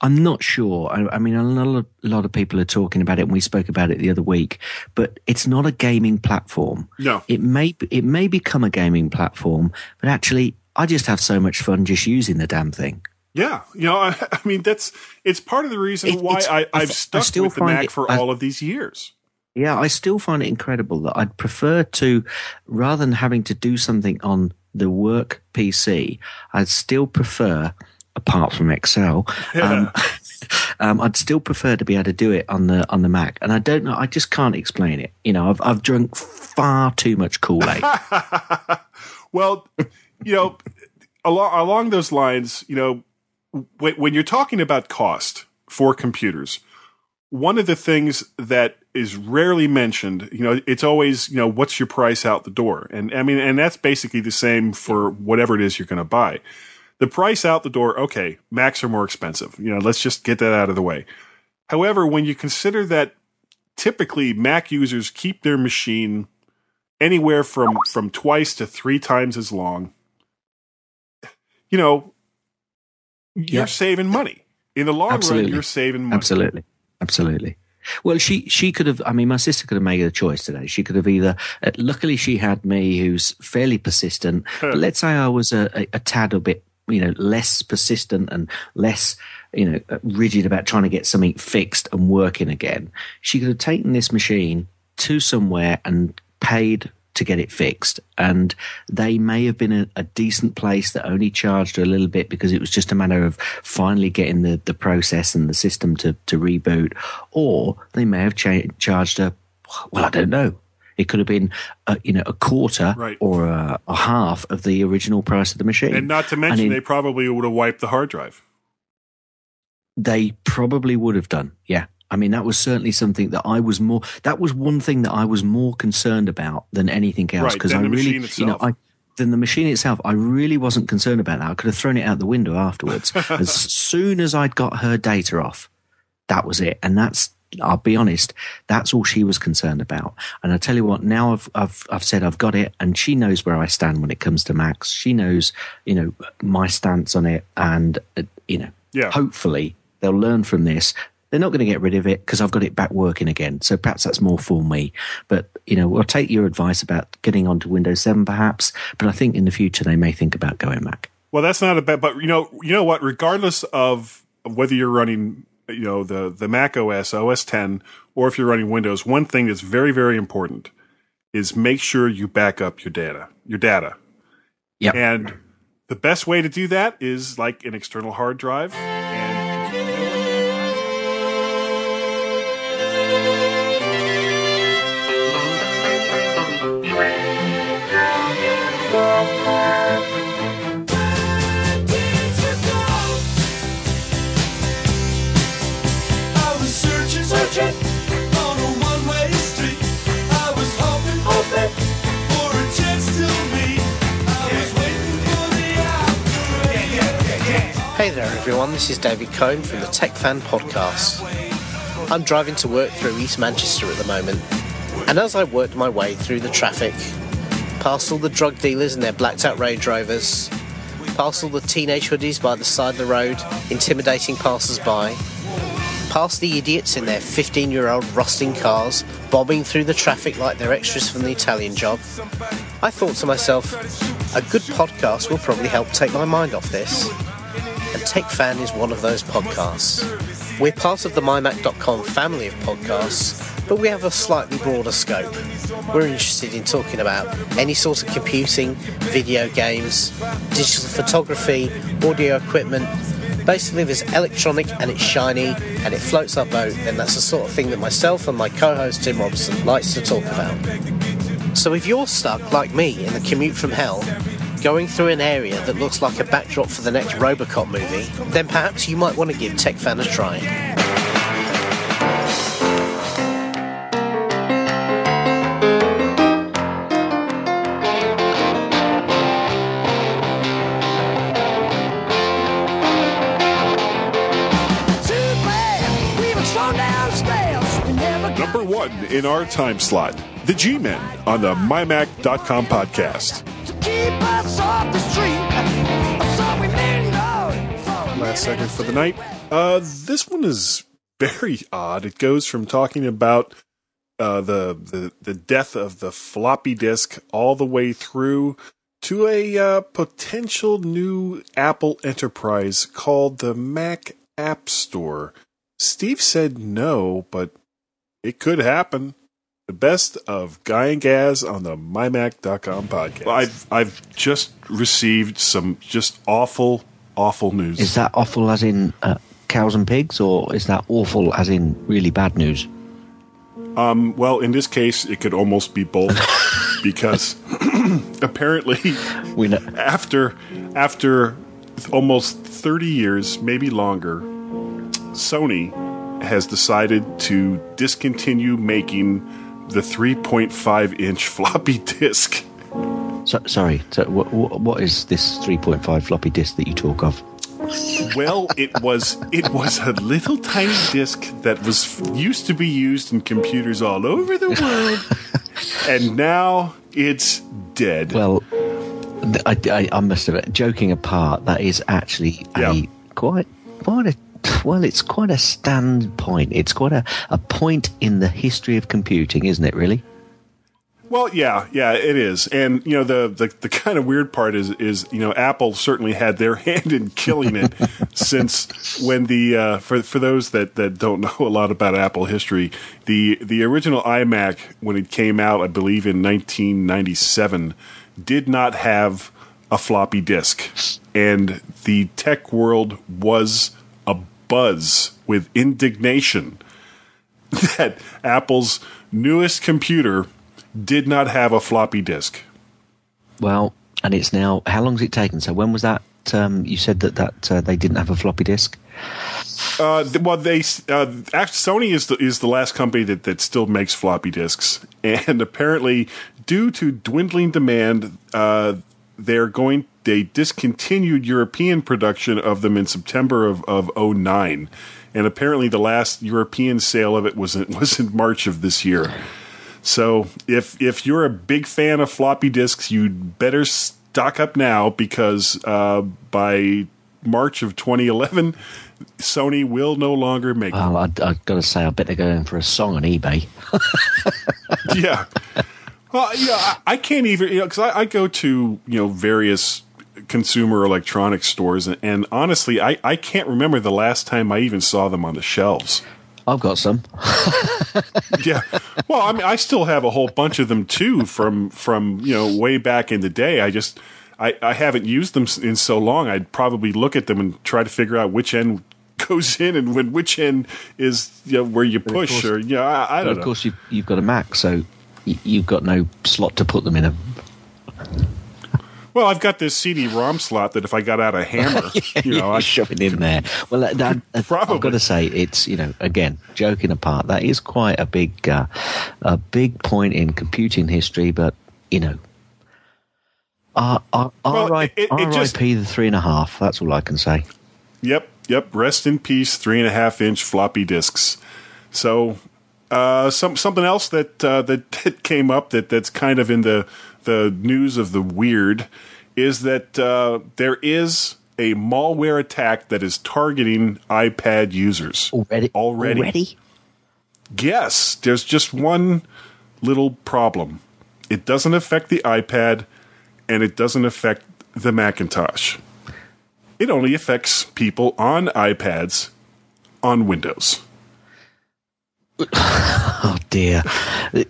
i'm not sure I, I mean a lot, of, a lot of people are talking about it and we spoke about it the other week but it's not a gaming platform No. it may it may become a gaming platform but actually i just have so much fun just using the damn thing Yeah, you know, I, I mean that's it's part of the reason It- why I, I've th- I stuck still with the Mac it- for I- all of these years. Yeah, I still find it incredible that I'd prefer to, rather than having to do something on the work PC, I'd still prefer, apart from Excel, um, um, I'd still prefer to be able to do it on the on the Mac. And I don't know, I just can't explain it. You know, I've I've drunk far too much Kool Aid. Well, you know, along along those lines, you know, when, you're talking about cost for computers, one of the things that is rarely mentioned, you know, it's always, you know, what's your price out the door? And I mean, and that's basically the same for whatever it is you're going to buy. The price out the door, okay, Macs are more expensive. You know, let's just get that out of the way. However, when you consider that typically Mac users keep their machine anywhere from from twice to three times as long, you know, you're Yeah. saving money. In the long run, Absolutely. you're saving money. Absolutely. Absolutely. Well, she she could have. I mean, my sister could have made a choice today. She could have either. Uh, luckily, she had me, who's fairly persistent. but let's say I was a, a, a tad a bit, you know, less persistent and less, you know, uh, rigid about trying to get something fixed and working again. She could have taken this machine to somewhere and paid to get it fixed. And they may have been a, a decent place that only charged a little bit because it was just a matter of finally getting the, the process and the system to, to reboot. Or they may have cha- charged a, well, I don't know. It could have been, a, you know, a quarter Right. or a, a half of the original price of the machine. And not to mention, in- they probably would have wiped the hard drive. They probably would have done. Yeah. I mean, that was certainly something that I was more, that was one thing that I was more concerned about than anything else. Because than I really, you know. I, than the machine itself, I really wasn't concerned about that. I could have thrown it out the window afterwards. as soon as I'd got her data off, that was it. And that's, I'll be honest, that's all she was concerned about. And I tell you what, now I've, I've, I've said I've got it and she knows where I stand when it comes to Macs. She knows, you know, my stance on it and, uh, you know, Yeah. hopefully they'll learn from this. They're not going to get rid of it because I've got it back working again. So perhaps that's more for me. But, you know, I'll take your advice about getting onto Windows 7 perhaps. But I think in the future they may think about going back. Well, that's not a bad, but you know, you know what? Regardless of whether you're running, you know, the the Mac OS, OS 10, or if you're running Windows, one thing that's very, very important is make sure you back up your data, your data. Yeah. And the best way to do that is like an external hard drive. And Hey there, everyone. This is David Cohn from the Tech Fan Podcast. I'm driving to work through East Manchester at the moment, and as I worked my way through the traffic, past all the drug dealers and their blacked out Range Rovers, past all the teenage hoodies by the side of the road, intimidating passers by, past the idiots in their 15 year old rusting cars, bobbing through the traffic like they're extras from the Italian job, I thought to myself, a good podcast will probably help take my mind off this and Tech Fan is one of those podcasts. We're part of the MyMac.com family of podcasts, but we have a slightly broader scope. We're interested in talking about any sort of computing, video games, digital photography, audio equipment. Basically, if it's electronic and it's shiny and it floats our boat, then that's the sort of thing that myself and my co-host Tim Robson likes to talk about. So if you're stuck, like me, in the commute from hell, going through an area that looks like a backdrop for the next Robocop movie, then perhaps you might want to give TechFan a try. number one in our time slot, the G Men on the MyMac.com podcast. Last second for the night. Uh, this one is very odd. It goes from talking about uh, the, the the death of the floppy disk all the way through to a uh, potential new Apple enterprise called the Mac App Store. Steve said no, but it could happen. The best of Guy and Gaz on the MyMac.com podcast. I've I've just received some just awful, awful news. Is that awful as in uh, cows and pigs, or is that awful as in really bad news? Um, well, in this case, it could almost be both because apparently, We know. after after almost thirty years, maybe longer, Sony has decided to discontinue making the 3.5 inch floppy disk. So, sorry. So, wh- wh- what is this 3.5 floppy disk that you talk of? Well, it was it was a little tiny disk that was used to be used in computers all over the world, and now it's dead. Well, I, I, I must have joking apart. That is actually Yeah. a quite quite a well. It's quite a standpoint. It's quite a, a point in the history of computing, isn't it? Really? Well, yeah, yeah, it is, and you know the, the the kind of weird part is is you know Apple certainly had their hand in killing it since when the uh, for for those that that don't know a lot about Apple history, the the original iMac when it came out, I believe in 1997, did not have a floppy disk, and the tech world was buzz with indignation that Apple's newest computer did not have a floppy disk. Well, and it's now. How long has it taken? So when was that? Um, you said that that uh, they didn't have a floppy disk. Uh, well, they uh, actually, Sony is the is the last company that, that still makes floppy disks, and apparently, due to dwindling demand, uh, they're going they discontinued European production of them in September of of 09. and apparently the last European sale of it was in, was in March of this year. So if if you're a big fan of floppy disks, you'd better stock up now because uh, by March of 2011, Sony will no longer make them. Well, I, I've got to say, I bet they're going for a song on eBay. yeah. Well, yeah, I, I can't even you know because I, I go to you know various consumer electronics stores, and, and honestly, I, I can't remember the last time I even saw them on the shelves. I've got some. yeah. Well, I mean, I still have a whole bunch of them too from from you know way back in the day. I just I, I haven't used them in so long. I'd probably look at them and try to figure out which end goes in and when which end is you know, where you push course- or yeah I, I don't of know. course, you've, you've got a Mac, so you've got no slot to put them in. A, Well, I've got this CD-ROM slot that if I got out a hammer, you know, I shove it in there. Well, that, that, I've got to say, it's you know, again, joking apart, that is quite a big, uh, a big point in computing history. But you know, R- R- Well, RIP it- it just- the three and a half. That's all I can say. Yep, yep. Rest in peace, three and a half inch floppy disks. So, uh, some something else that, uh, that that came up that that's kind of in the the news of the weird is that uh, there is a malware attack that is targeting iPad users Already, Already. already. Yes, there's just one little problem. It doesn't affect the iPad and it doesn't affect the Macintosh. It only affects people on iPads on Windows. Oh dear.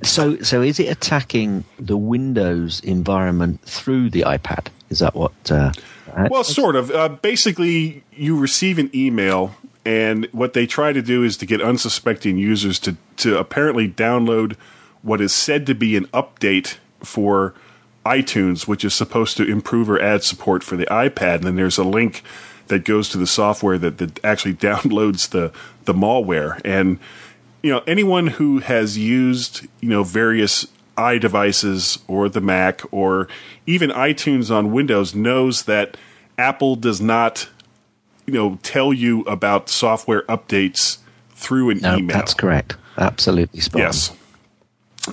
So, so is it attacking the Windows environment through the iPad? Is that what? Uh, Well, sort of. Uh, basically, you receive an email, and what they try to do is to get unsuspecting users to, to apparently download what is said to be an update for iTunes, which is supposed to improve or add support for the iPad. And then there's a link that goes to the software that, that actually downloads the, the malware. And, you know, anyone who has used, you know, various iDevices or the Mac or even iTunes on Windows knows that Apple does not, you know, tell you about software updates through an no, email. that's correct. Absolutely spot on. Yes.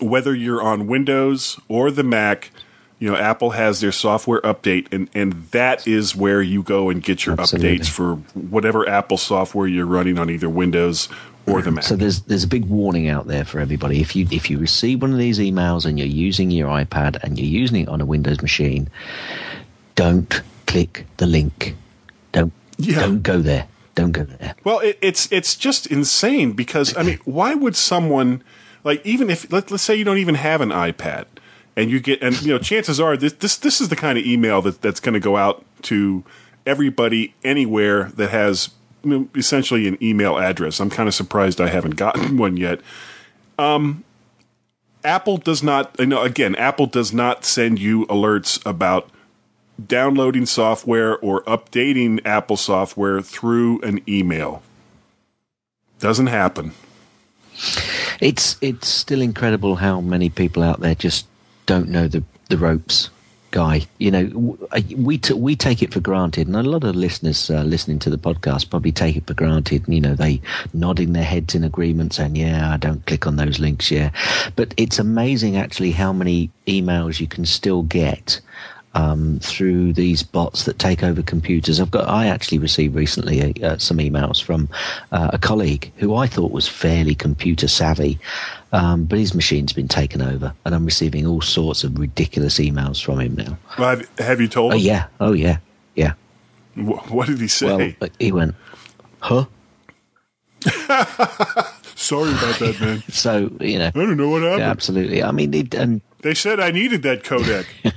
Whether you're on Windows or the Mac, You know, Apple has their software update, and, and that is where you go and get your Absolutely. updates for whatever Apple software you're running on either Windows or the Mac. So there's there's a big warning out there for everybody. If you if you receive one of these emails and you're using your iPad and you're using it on a Windows machine, don't click the link. Don't Yeah. don't go there. Don't go there. Well, it, it's it's just insane because I mean, why would someone like even if let, let's say you don't even have an iPad and you get and you know chances are this this this is the kind of email that that's going to go out to everybody anywhere that has essentially an email address. I'm kind of surprised I haven't gotten one yet. Um, Apple does not. I know again, Apple does not send you alerts about downloading software or updating Apple software through an email. Doesn't happen. It's it's still incredible how many people out there just don't know the the ropes, guy. You know, we t- we take it for granted, and a lot of listeners uh, listening to the podcast probably take it for granted. You know, they nodding their heads in agreement, saying, "Yeah, I don't click on those links." Yeah, but it's amazing actually how many emails you can still get um, through these bots that take over computers. I've got. I actually received recently uh, some emails from uh, a colleague who I thought was fairly computer savvy, um, but his machine's been taken over, and I'm receiving all sorts of ridiculous emails from him now. Well, have, have you told Oh him? yeah, oh yeah, yeah. Wh- What did he say? Well, uh, he went, huh? Sorry about that, man. So you know, I don't know what happened. yeah, absolutely. I mean, it, and They said I needed that codec.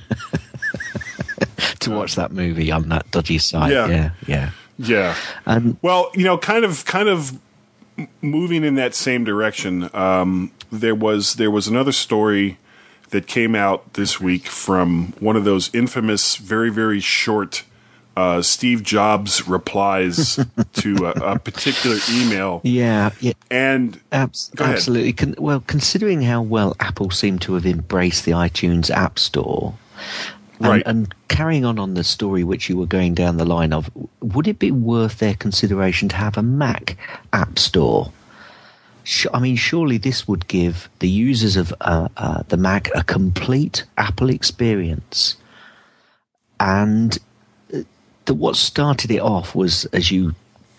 to watch that movie on that dodgy site, Yeah. yeah, yeah. yeah. And Well, you know, kind of, kind of moving in that same direction. Um, there was there was another story that came out this week from one of those infamous, very very short uh, Steve Jobs replies to a, a particular email, yeah, yeah. and Abs- absolutely. Con- well, considering how well Apple seemed to have embraced the iTunes App Store, and, Right. and carrying on on the story which you were going down the line of, would it be worth their consideration to have a Mac App Store? I mean, surely this would give the users of uh, uh, the Mac a complete Apple experience. And uh, the, what started it off was, as you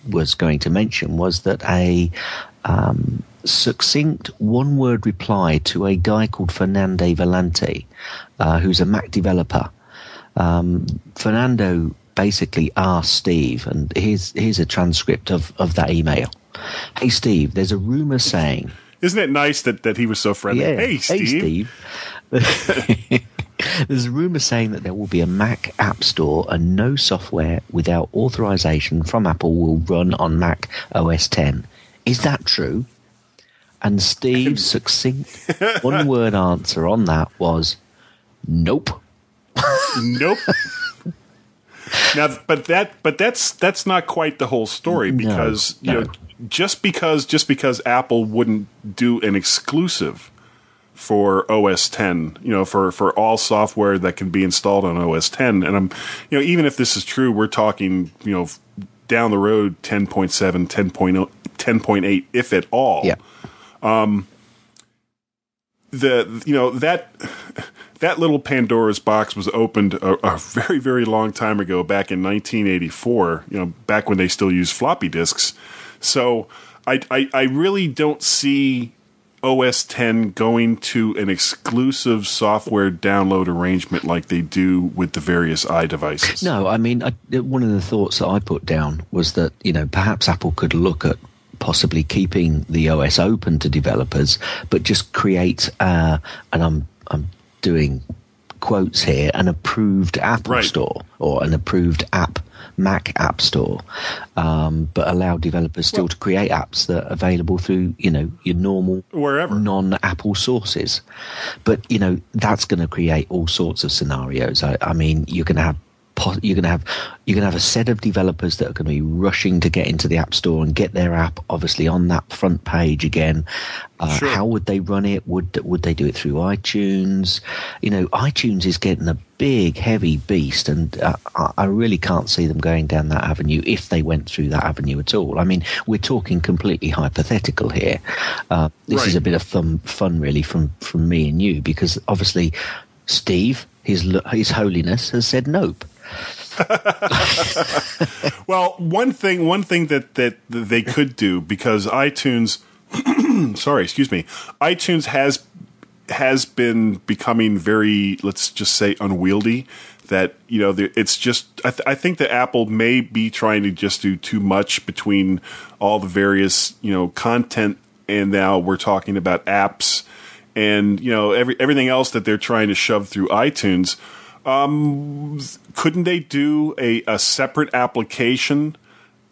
was going to mention, was that a um, succinct one-word reply to a guy called Fernando Valente, uh, who's a Mac developer. Um, Fernando basically asked Steve, and here's here's a transcript of, of that email. Hey Steve, there's a rumor saying isn't it nice that, that he was so friendly? yeah. Hey, Steve. Steve. There's a rumor saying that there will be a Mac App Store and no software without authorization from Apple will run on Mac OS 10. Is that true? And Steve's succinct one word answer on that was nope. Nope. now, but that, but that's that's not quite the whole story No, because you know just because just because Apple wouldn't do an exclusive for OS 10, you know, for for all software that can be installed on OS 10, and I'm, you know, even if this is true, we're talking, you know, down the road 10.7, 10.0, 10.8, if at all Yeah. Um, the you know that that little Pandora's box was opened a, a very very long time ago, back in 1984. You know, back when they still used floppy disks. So I I, I really don't see OS 10 going to an exclusive software download arrangement like they do with the various iDevices. No, I mean, I, one of the thoughts that I put down was that you know perhaps Apple could look at possibly keeping the OS open to developers, but just create uh, and I'm I'm doing quotes here an approved Apple Right. Store or an approved app Mac App Store, um, but allow developers still Well- to create apps that are available through you know your normal Wherever. non-Apple sources. But you know that's going to create all sorts of scenarios. I, I mean, you're going to have you're going to have you're going to have a set of developers that are going to be rushing to get into the App Store and get their app obviously on that front page again. Uh, Sure. How would they run it? Would would they do it through iTunes? You know, iTunes is getting a big, heavy beast, and uh, I really can't see them going down that avenue if they went through that avenue at all. I mean, we're talking completely hypothetical here. Uh, this is a bit of fun, fun really from from me and you because obviously Steve His His Holiness has said nope. Well, one thing, one thing that that they could do because iTunes, sorry, excuse me, iTunes has has been becoming very, let's just say, unwieldy. That you know, it's just. I, th- I think that Apple may be trying to just do too much between all the various you know content, and now we're talking about apps and you know every everything else that they're trying to shove through iTunes couldn't they do a, a separate application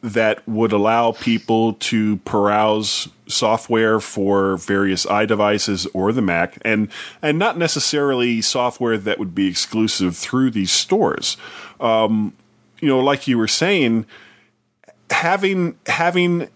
that would allow people to peruse software for various iDevices or the Mac, and and not necessarily software that would be exclusive through these stores? Um, you know, like you were saying, having having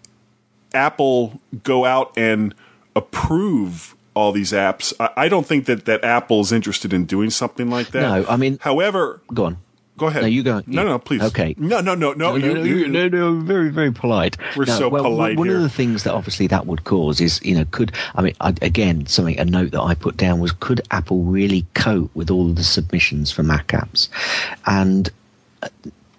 Apple go out and approve all these apps, I, I don't think that that Apple is interested in doing something like that. No, I mean- however, Go on. Go ahead. No, you go. No, no, please. Okay. No, no, no, no. No, you, no, you- no, no, very, very polite. We're No, so well, polite One here. of the things that obviously that would cause is, you know, could I mean, I, again, something a note that I put down was, could Apple really cope with all of the submissions for Mac apps? And uh,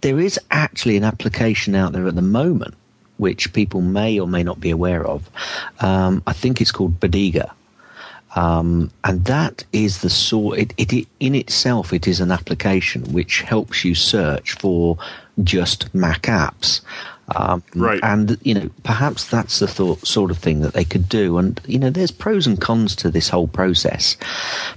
there is actually an application out there at the moment which people may or may not be aware of. Um, I think it's called Bodega. Um, and that is the sort. It, it, in itself, it is an application which helps you search for just Mac apps. Um, Right. And you know, perhaps that's the thought, sort of thing that they could do. And you know, there's pros and cons to this whole process,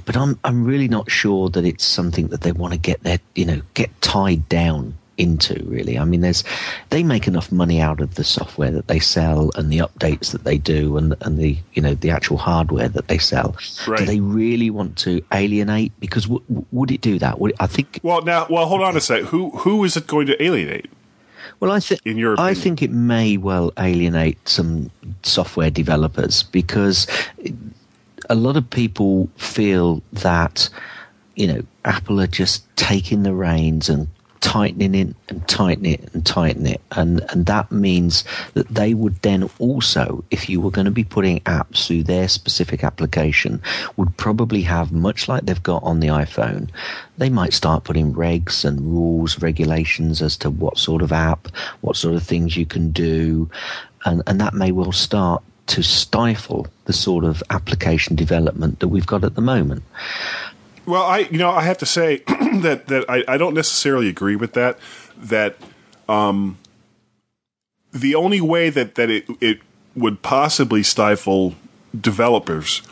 but I'm I'm really not sure that it's something that they want to get their you know get tied down into really i mean there's they make enough money out of the software that they sell and the updates that they do and and the you know the actual hardware that they sell do they really want to alienate because w- would it do that would it, i think well, now, well, hold on a sec. Who who is it going to alienate? Well, I think In your opinion. I think it may well alienate some software developers because a lot of people feel that you know Apple are just taking the reins and tightening it and tightening it and tightening it. And and that means that they would then also if you were going to be putting apps through their specific application would probably have much like they've got on the iPhone they might start putting regs and rules regulations as to what sort of app what sort of things you can do. And and that may well start to stifle the sort of application development that we've got at the moment Well, I you know I have to say that that I, I don't necessarily agree with that. That um, the only way that that it it would possibly stifle developers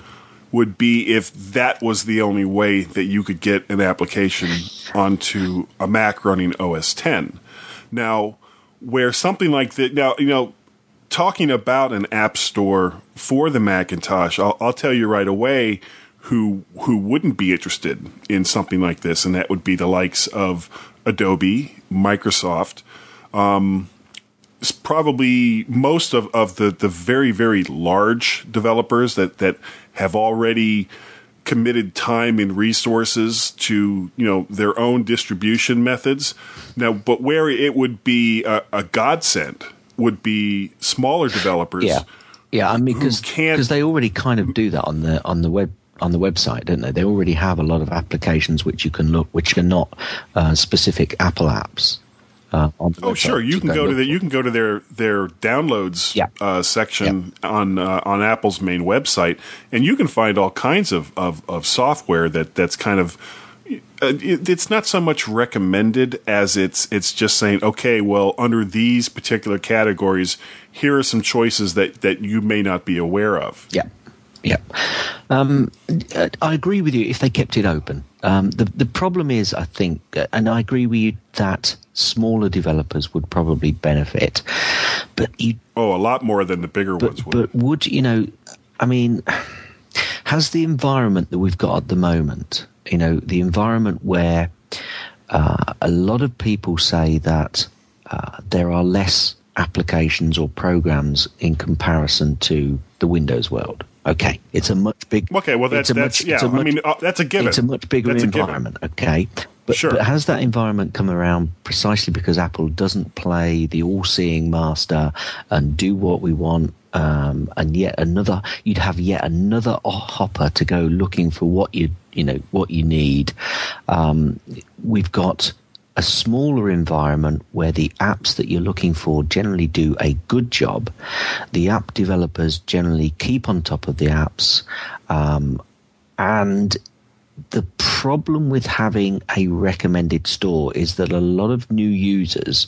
would be if that was the only way that you could get an application onto a Mac running OS 10. Now, where something like that, now you know, talking about an app store for the Macintosh, I'll, I'll tell you right away who who wouldn't be interested in something like this, and that would be the likes of Adobe, Microsoft, um, probably most of, of the, the very very large developers that that have already committed time and resources to you know their own distribution methods now but where it would be a, a godsend would be smaller developers Yeah, yeah. I mean, because they already kind of do that on the on the web on the website, don't they? They already have a lot of applications which you can look, which are not uh, specific Apple apps. Uh, on the Oh, sure. You can go to the you can go to their their downloads Yeah. uh, section on uh, on Apple's main website, and you can find all kinds of, of, of software that that's kind of uh, it, it's not so much recommended as it's it's just saying, okay, well, under these particular categories, here are some choices that that you may not be aware of. Yeah, yeah. Um, uh, I agree with you if they kept it open. Um, the the problem is, I think, uh, and I agree with you that smaller developers would probably benefit, but you Oh, a lot more than the bigger ones but, would. but would you know? I mean, has the environment that we've got at the moment, you know, the environment where uh, a lot of people say that uh, there are less applications or programs in comparison to the Windows world. Okay, it's a much big. Okay, well, that's- a that's- much, yeah, a I much- mean, uh, that's a given. It's a much bigger That's a given. environment. Okay, but, Sure. but has that environment come around precisely because Apple doesn't play the all-seeing master and do what we want? Um, and yet another, you'd have yet another hopper to go looking for what you you know what you need. Um, we've got a smaller environment where the apps that you're looking for generally do a good job. The app developers generally keep on top of the apps, um, and the problem with having a recommended store is that a lot of new users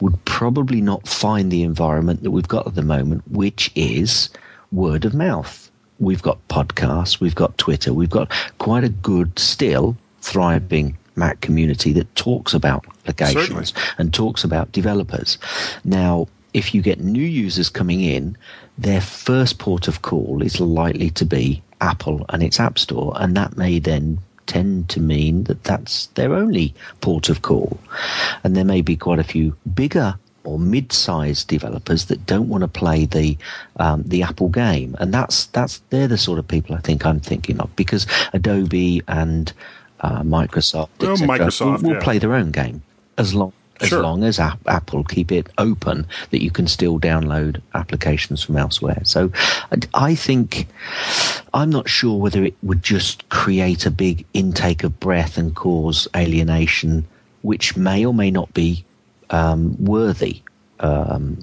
would probably not find the environment that we've got at the moment, which is word of mouth. We've got podcasts, we've got Twitter, we've got quite a good, still thriving Mac community that talks about applications Certainly. and talks about developers. Now, if you get new users coming in, their first port of call is likely to be Apple and its App Store, and that may then tend to mean that that's their only port of call. And there may be quite a few bigger or mid-sized developers that don't want to play the um, the Apple game, and that's that's they're the sort of people I think I'm thinking of because Adobe and uh, Microsoft, Well, Microsoft, will, will yeah. play their own game as long as Sure. long as Ap- Apple keep it open that you can still download applications from elsewhere. So I- I think I'm not sure whether it would just create a big intake of breath and cause alienation, which may or may not be um, worthy. Um,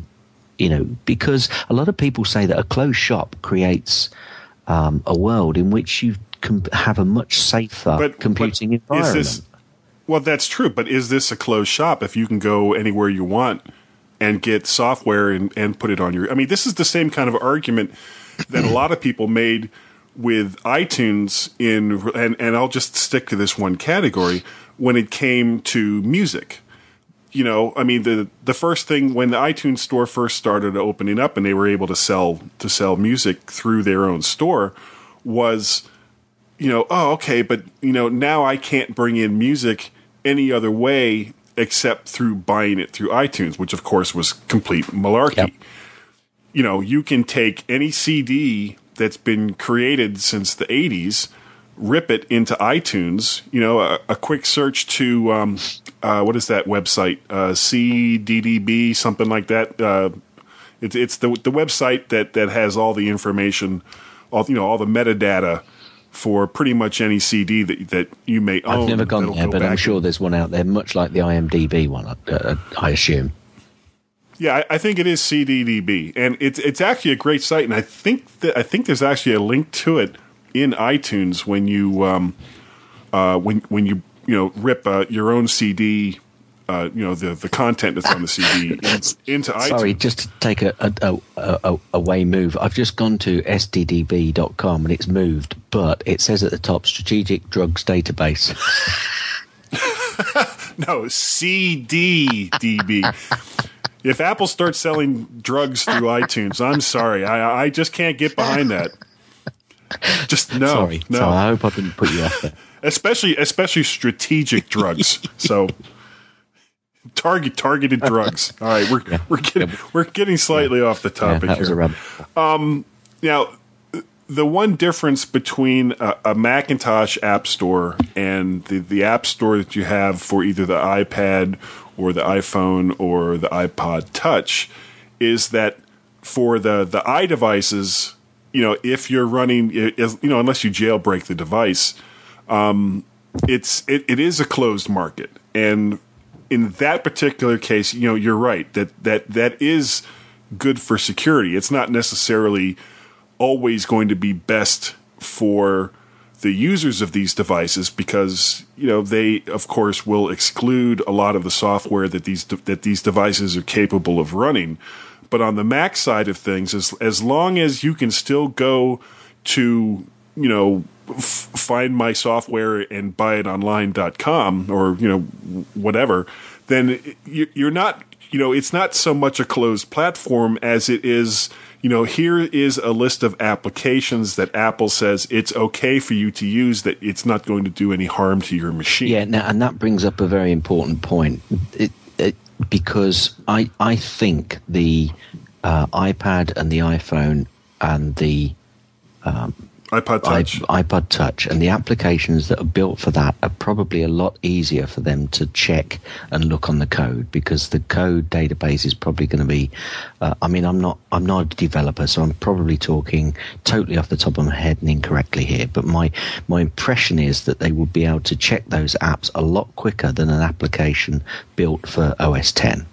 you know, because a lot of people say that a closed shop creates um, a world in which you can have a much safer But- computing but environment. this- well, that's true, but is this a closed shop if you can go anywhere you want and get software and, and put it on your? I mean, this is the same kind of argument that a lot of people made with iTunes in, and, and I'll just stick to this one category when it came to music. You know, I mean, the the first thing when the iTunes store first started opening up and they were able to sell to sell music through their own store was you know, oh, okay, but you know, now I can't bring in music any other way except through buying it through iTunes, which of course was complete malarkey. Yep. You know, you can take any CD that's been created since the 80s, rip it into iTunes, you know, a, a quick search to, um, uh, what is that website? Uh, CDDB, something like that. Uh, it's it's the the website that that has all the information, all you know, all the metadata for pretty much any CD that that you may own. I've never gone there, go but I'm sure there's one out there, much like the IMDb one. uh, I assume. Yeah, I, I think it is CDDB, and it's it's actually a great site, and I think that I think there's actually a link to it in iTunes when you um, uh, when when you you know rip uh, your own CD. Uh, you know the the content that's on the CD in, into iTunes. Sorry, just to take a, a, a, a, a away move. I've just gone to sddb.com and it's moved, but it says at the top Strategic Drugs Database. No, CDDB. if Apple starts selling drugs through iTunes, I'm sorry. I I just can't get behind that. Just no, Sorry, no. so I hope I didn't put you off there. especially especially strategic drugs. So target targeted drugs. All right, we're we're getting we're getting slightly off the topic a here. rub. Now, the one difference between a, a Macintosh App Store and the, the App Store that you have for either the iPad or the iPhone or the iPod Touch is that for the the iDevices, you know, if you're running, you know, unless you jailbreak the device, um, it's it, it is a closed market, and in that particular case, you know, you're right that that that is good for security. It's not necessarily always going to be best for the users of these devices because you know they of course will exclude a lot of the software that these that these devices are capable of running but on the Mac side of things as as long as you can still go to you know f- find my software and buy it online.com or you know whatever then you- you're not you know it's not so much a closed platform as it is you know here is a list of applications that apple says it's okay for you to use that it's not going to do any harm to your machine Yeah, now, and that brings up a very important point. It, it, because I, I think the uh, iPad and the iPhone and the iPod Touch. I, iPod Touch, and the applications that are built for that are probably a lot easier for them to check and look on the code because the code database is probably going to be. Uh, I mean, I'm not I'm not a developer, so I'm probably talking totally off the top of my head and incorrectly here. But my my impression is that they would be able to check those apps a lot quicker than an application built for OS 10.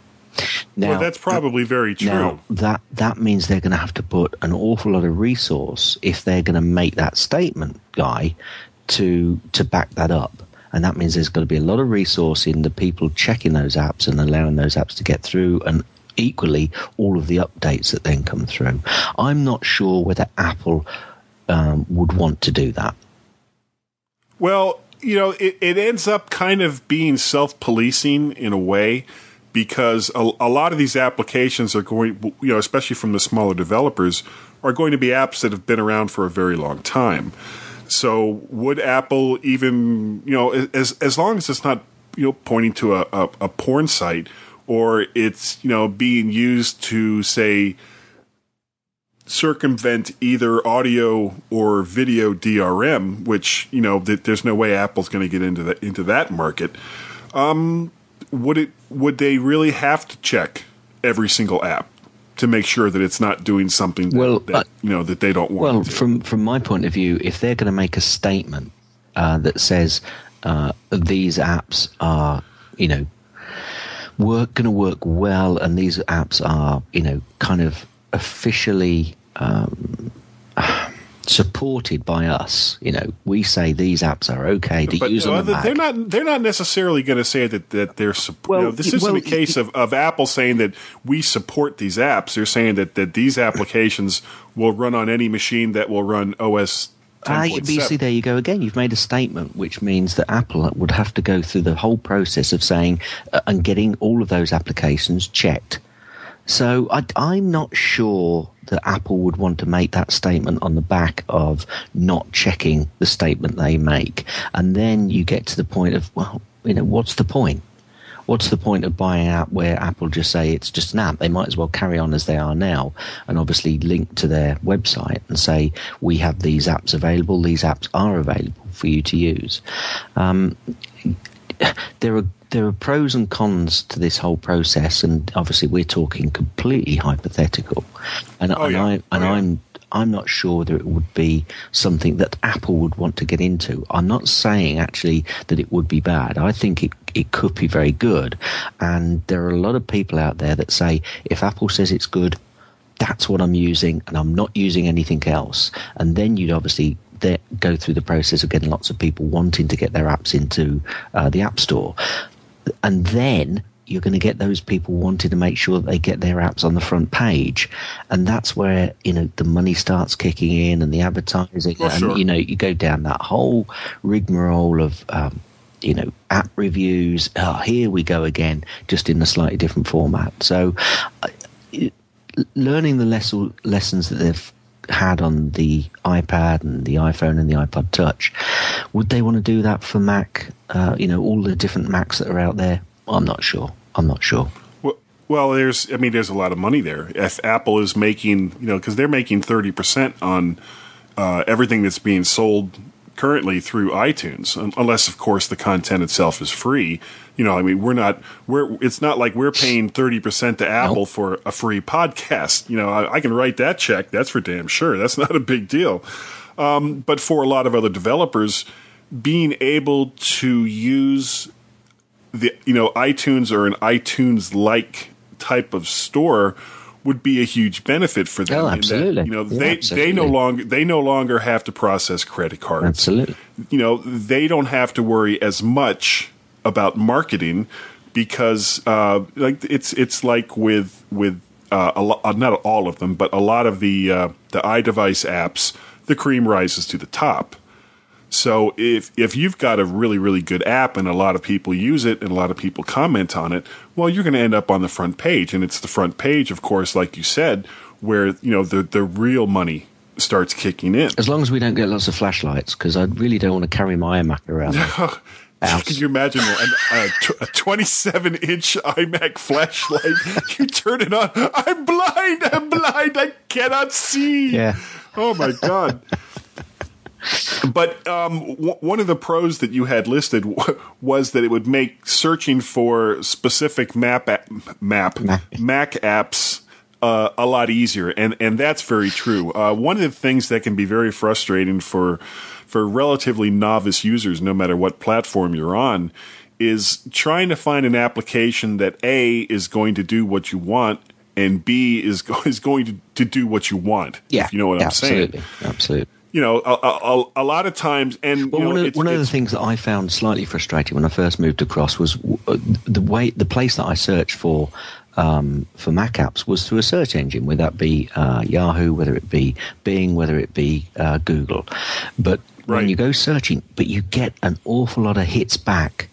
Now, well, that's probably very true. now, that that means they're going to have to put an awful lot of resource if they're going to make that statement, guy, to to back that up. And that means there's going to be a lot of resource in the people checking those apps and allowing those apps to get through, and equally all of the updates that then come through. I'm not sure whether Apple um, would want to do that. Well, you know, it, it ends up kind of being self policing in a way because a, a lot of these applications are going, you know, especially from the smaller developers, are going to be apps that have been around for a very long time. So, would Apple even, you know, as as long as it's not, you know, pointing to a, a, a porn site or it's, you know, being used to say circumvent either audio or video DRM, which you know th- there's no way Apple's going to get into that into that market. Um, would it? Would they really have to check every single app to make sure that it's not doing something that, Well, that uh, you know that they don't want? Well, from from my point of view, if they're going to make a statement uh, that says uh, these apps are, you know, work going to work well, and these apps are, you know, kind of officially um, supported by us. You know, we say these apps are okay to but use uh, on the Mac. they're not. They're not necessarily going to say that that they're. Well, you know, this isn't well, a case of, of Apple saying that we support these apps. They're saying that that these applications will run on any machine that will run OS. Ah, you- but you see, there you go again. You've made a statement which means that Apple would have to go through the whole process of saying uh, and getting all of those applications checked. So I, I'm not sure that Apple would want to make that statement on the back of not checking the statement they make. And then you get to the point of, well, you know, what's the point? What's the point of buying an app where Apple just say it's just an app? They might as well carry on as they are now and obviously link to their website and say, we have these apps available. These apps are available for you to use. Um, there are there are pros and cons to this whole process, and obviously we're talking completely hypothetical. And, Oh, and yeah. I and Oh, yeah. I'm I'm not sure that it would be something that Apple would want to get into. I'm not saying actually that it would be bad. I think it it could be very good, and there are a lot of people out there that say if Apple says it's good, that's what I'm using, and I'm not using anything else. And then you'd obviously go through the process of getting lots of people wanting to get their apps into uh, the App Store, and then you're going to get those people wanting to make sure that they get their apps on the front page, and that's where you know the money starts kicking in and the advertising, Well, and sure. you know you go down that whole rigmarole of. Um, you know, app reviews. Oh, here we go again, just in a slightly different format. So, I- learning the lesson, lessons that they've had on the iPad and the iPhone and the iPod Touch, would they want to do that for Mac? Uh, you know, all the different Macs that are out there. I'm not sure. I'm not sure. Well, there's, I mean, there's a lot of money there. If Apple is making, you know, because they're making 30% on uh, everything that's being sold currently through iTunes, unless, of course, the content itself is free. You know, I mean, we're not, we're, it's not like we're paying 30% to Apple Nope. for a free podcast. You know, I, I can write that check. That's for damn sure. That's not a big deal. Um, but for a lot of other developers, being able to use the you know iTunes or an iTunes like type of store would be a huge benefit for them. Oh, in that, absolutely. you know, Yeah, they they no longer they no longer have to process credit cards. Absolutely. You know, they don't have to worry as much about marketing because uh, like it's it's like with with uh, a lo- uh, not all of them, but a lot of the uh, the iDevice apps, the cream rises to the top. So if if you've got a really really good app and a lot of people use it and a lot of people comment on it, well, you're going to end up on the front page, and it's the front page, of course, like you said, where you know the the real money starts kicking in. As long as we don't get lots of flashlights, because I really don't want to carry my iMac around. Can you imagine an, a, a 27 inch iMac flashlight? You turn it on. I'm blind. I'm blind. I cannot see. Yeah. Oh my god. But um, w- one of the pros that you had listed w- was that it would make searching for specific map a- map Mac. Mac apps uh, a lot easier, and and that's very true. Uh, one of the things that can be very frustrating for for relatively novice users, no matter what platform you're on, is trying to find an application that a is going to do what you want. And B is go- is going to, to do what you want. Yeah, if you know what I'm saying absolutely, absolutely. You know, a, a, a lot of times, and Well, know, one, of, it's, one of the things that I found slightly frustrating when I first moved across was uh, the way the place that I searched for um, for Mac apps was through a search engine, whether that be uh, Yahoo, whether it be Bing, whether it be uh, Google. But Right. when you go searching, but you get an awful lot of hits back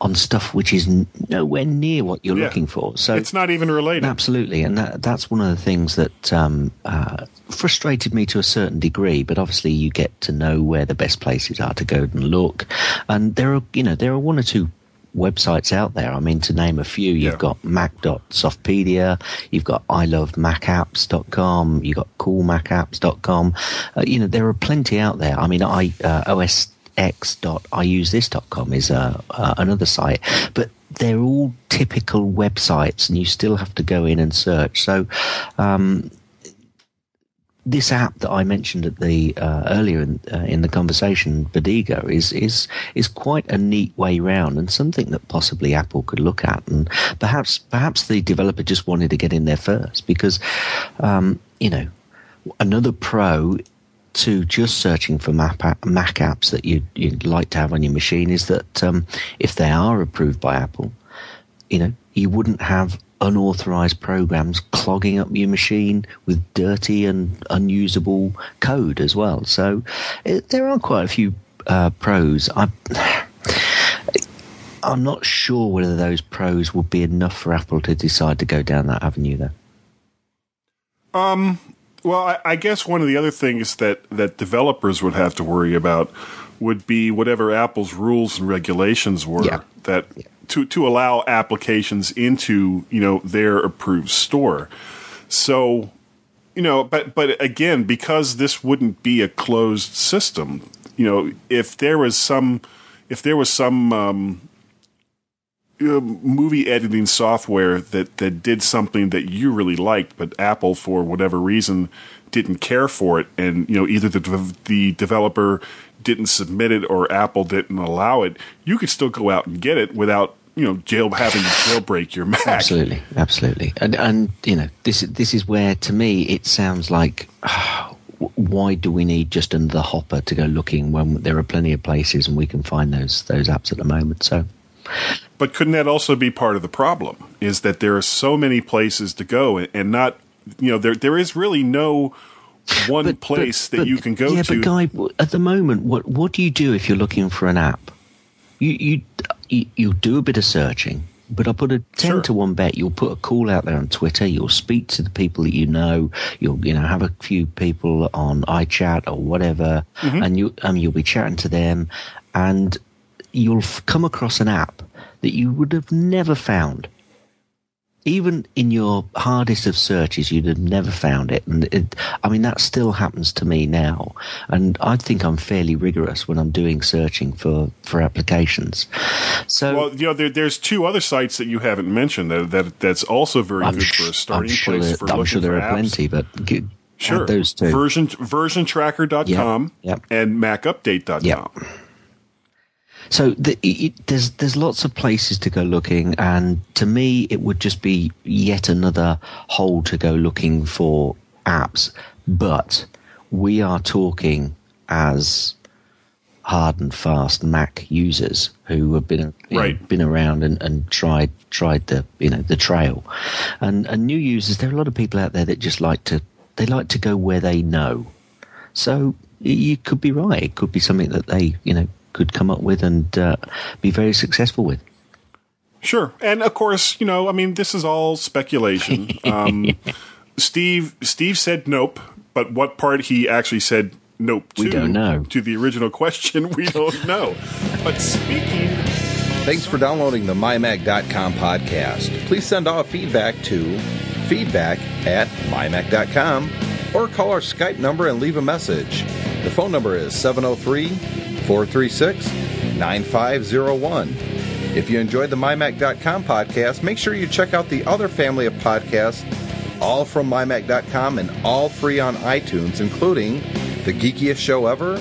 on stuff which is nowhere near what you're Yeah. looking for. So it's not even related. Absolutely, and that, that's one of the things that um, uh, frustrated me to a certain degree. But obviously, you get to know where the best places are to go and look, and there are you know there are one or two websites out there. I mean, to name a few, you've Yeah. got Mac.softpedia, you've got ilovemacapps.com, you've got coolmacapps.com. Uh, you know, there are plenty out there. I mean, I uh, OS x.iusethis.com is uh, uh, another site, but they're all typical websites, and you still have to go in and search. So, um, this app that I mentioned at the uh, earlier in, uh, in the conversation, Bodega, is is is quite a neat way round and something that possibly Apple could look at, and perhaps perhaps the developer just wanted to get in there first because, um, you know, another pro to just searching for Mac, Mac apps that you'd, you'd like to have on your machine is that um, if they are approved by Apple, you know, you wouldn't have unauthorized programs clogging up your machine with dirty and unusable code as well. So it, there are quite a few uh, pros. I, I'm not sure whether those pros would be enough for Apple to decide to go down that avenue, though. Well, I, I guess one of the other things that, that developers would have to worry about would be whatever Apple's rules and regulations were Yeah. that to to allow applications into you know their approved store. So, you know, but but again, because this wouldn't be a closed system, you know, if there was some if there was some um, Uh, movie editing software that, that did something that you really liked, but Apple, for whatever reason, didn't care for it, and you know either the the developer didn't submit it or Apple didn't allow it, you could still go out and get it without you know jail having to jailbreak your Mac. Absolutely, absolutely, and and you know this this is where to me it sounds like. Why do we need just another hopper to go looking when there are plenty of places and we can find those those apps at the moment? So But couldn't that also be part of the problem? Is that there are so many places to go, and- not you know there there is really no one place that you can go yeah, to. but Guy, at the moment, what what do you do if you're looking for an app? You you you, you do a bit of searching, but I put a ten Sure. to one bet you'll put a call out there on Twitter. You'll speak to the people that you know. You'll you know have a few people on iChat or whatever, Mm-hmm. and you um you'll be chatting to them, and you'll f- come across an app that you would have never found even in your hardest of searches, you'd have never found it. And it, I mean, that still happens to me now. And I think I'm fairly rigorous when I'm doing searching for, for applications. So Well, you know, there, there's two other sites that you haven't mentioned that, that that's also very I'm, good sh- for a starting sure, place there, for I'm looking sure there for are apps. plenty, but g- Sure, those two. version versiontracker.com Yep, yep. and macupdate.com. Yep. So the, it, there's there's lots of places to go looking, and to me, it would just be yet another hole to go looking for apps. But we are talking as hard and fast Mac users who have been you know, been around and, and tried tried the you know the trail, and and new users. There are a lot of people out there that just like to they like to go where they know. So you could be right. It could be something that they, you know, could come up with and uh, be very successful with. Sure, and of course, you know, I mean, this is all speculation. Um, Steve Steve said nope, but what part he actually said nope to We don't know. to the original question, we don't know. But speaking Thanks for downloading the MyMac.com podcast. Please send all feedback to feedback at MyMac.com or call our Skype number and leave a message. The phone number is 703 436 9501. If you enjoyed the MyMac.com podcast, make sure you check out the other family of podcasts, all from MyMac.com and all free on iTunes, including The Geekiest Show Ever,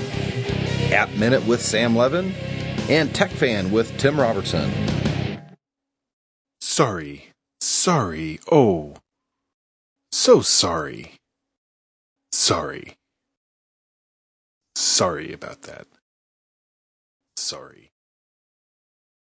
App Minute with Sam Levin, and Tech Fan with Tim Robertson. Sorry. Sorry. Oh. So sorry. Sorry. Sorry about that. Sorry.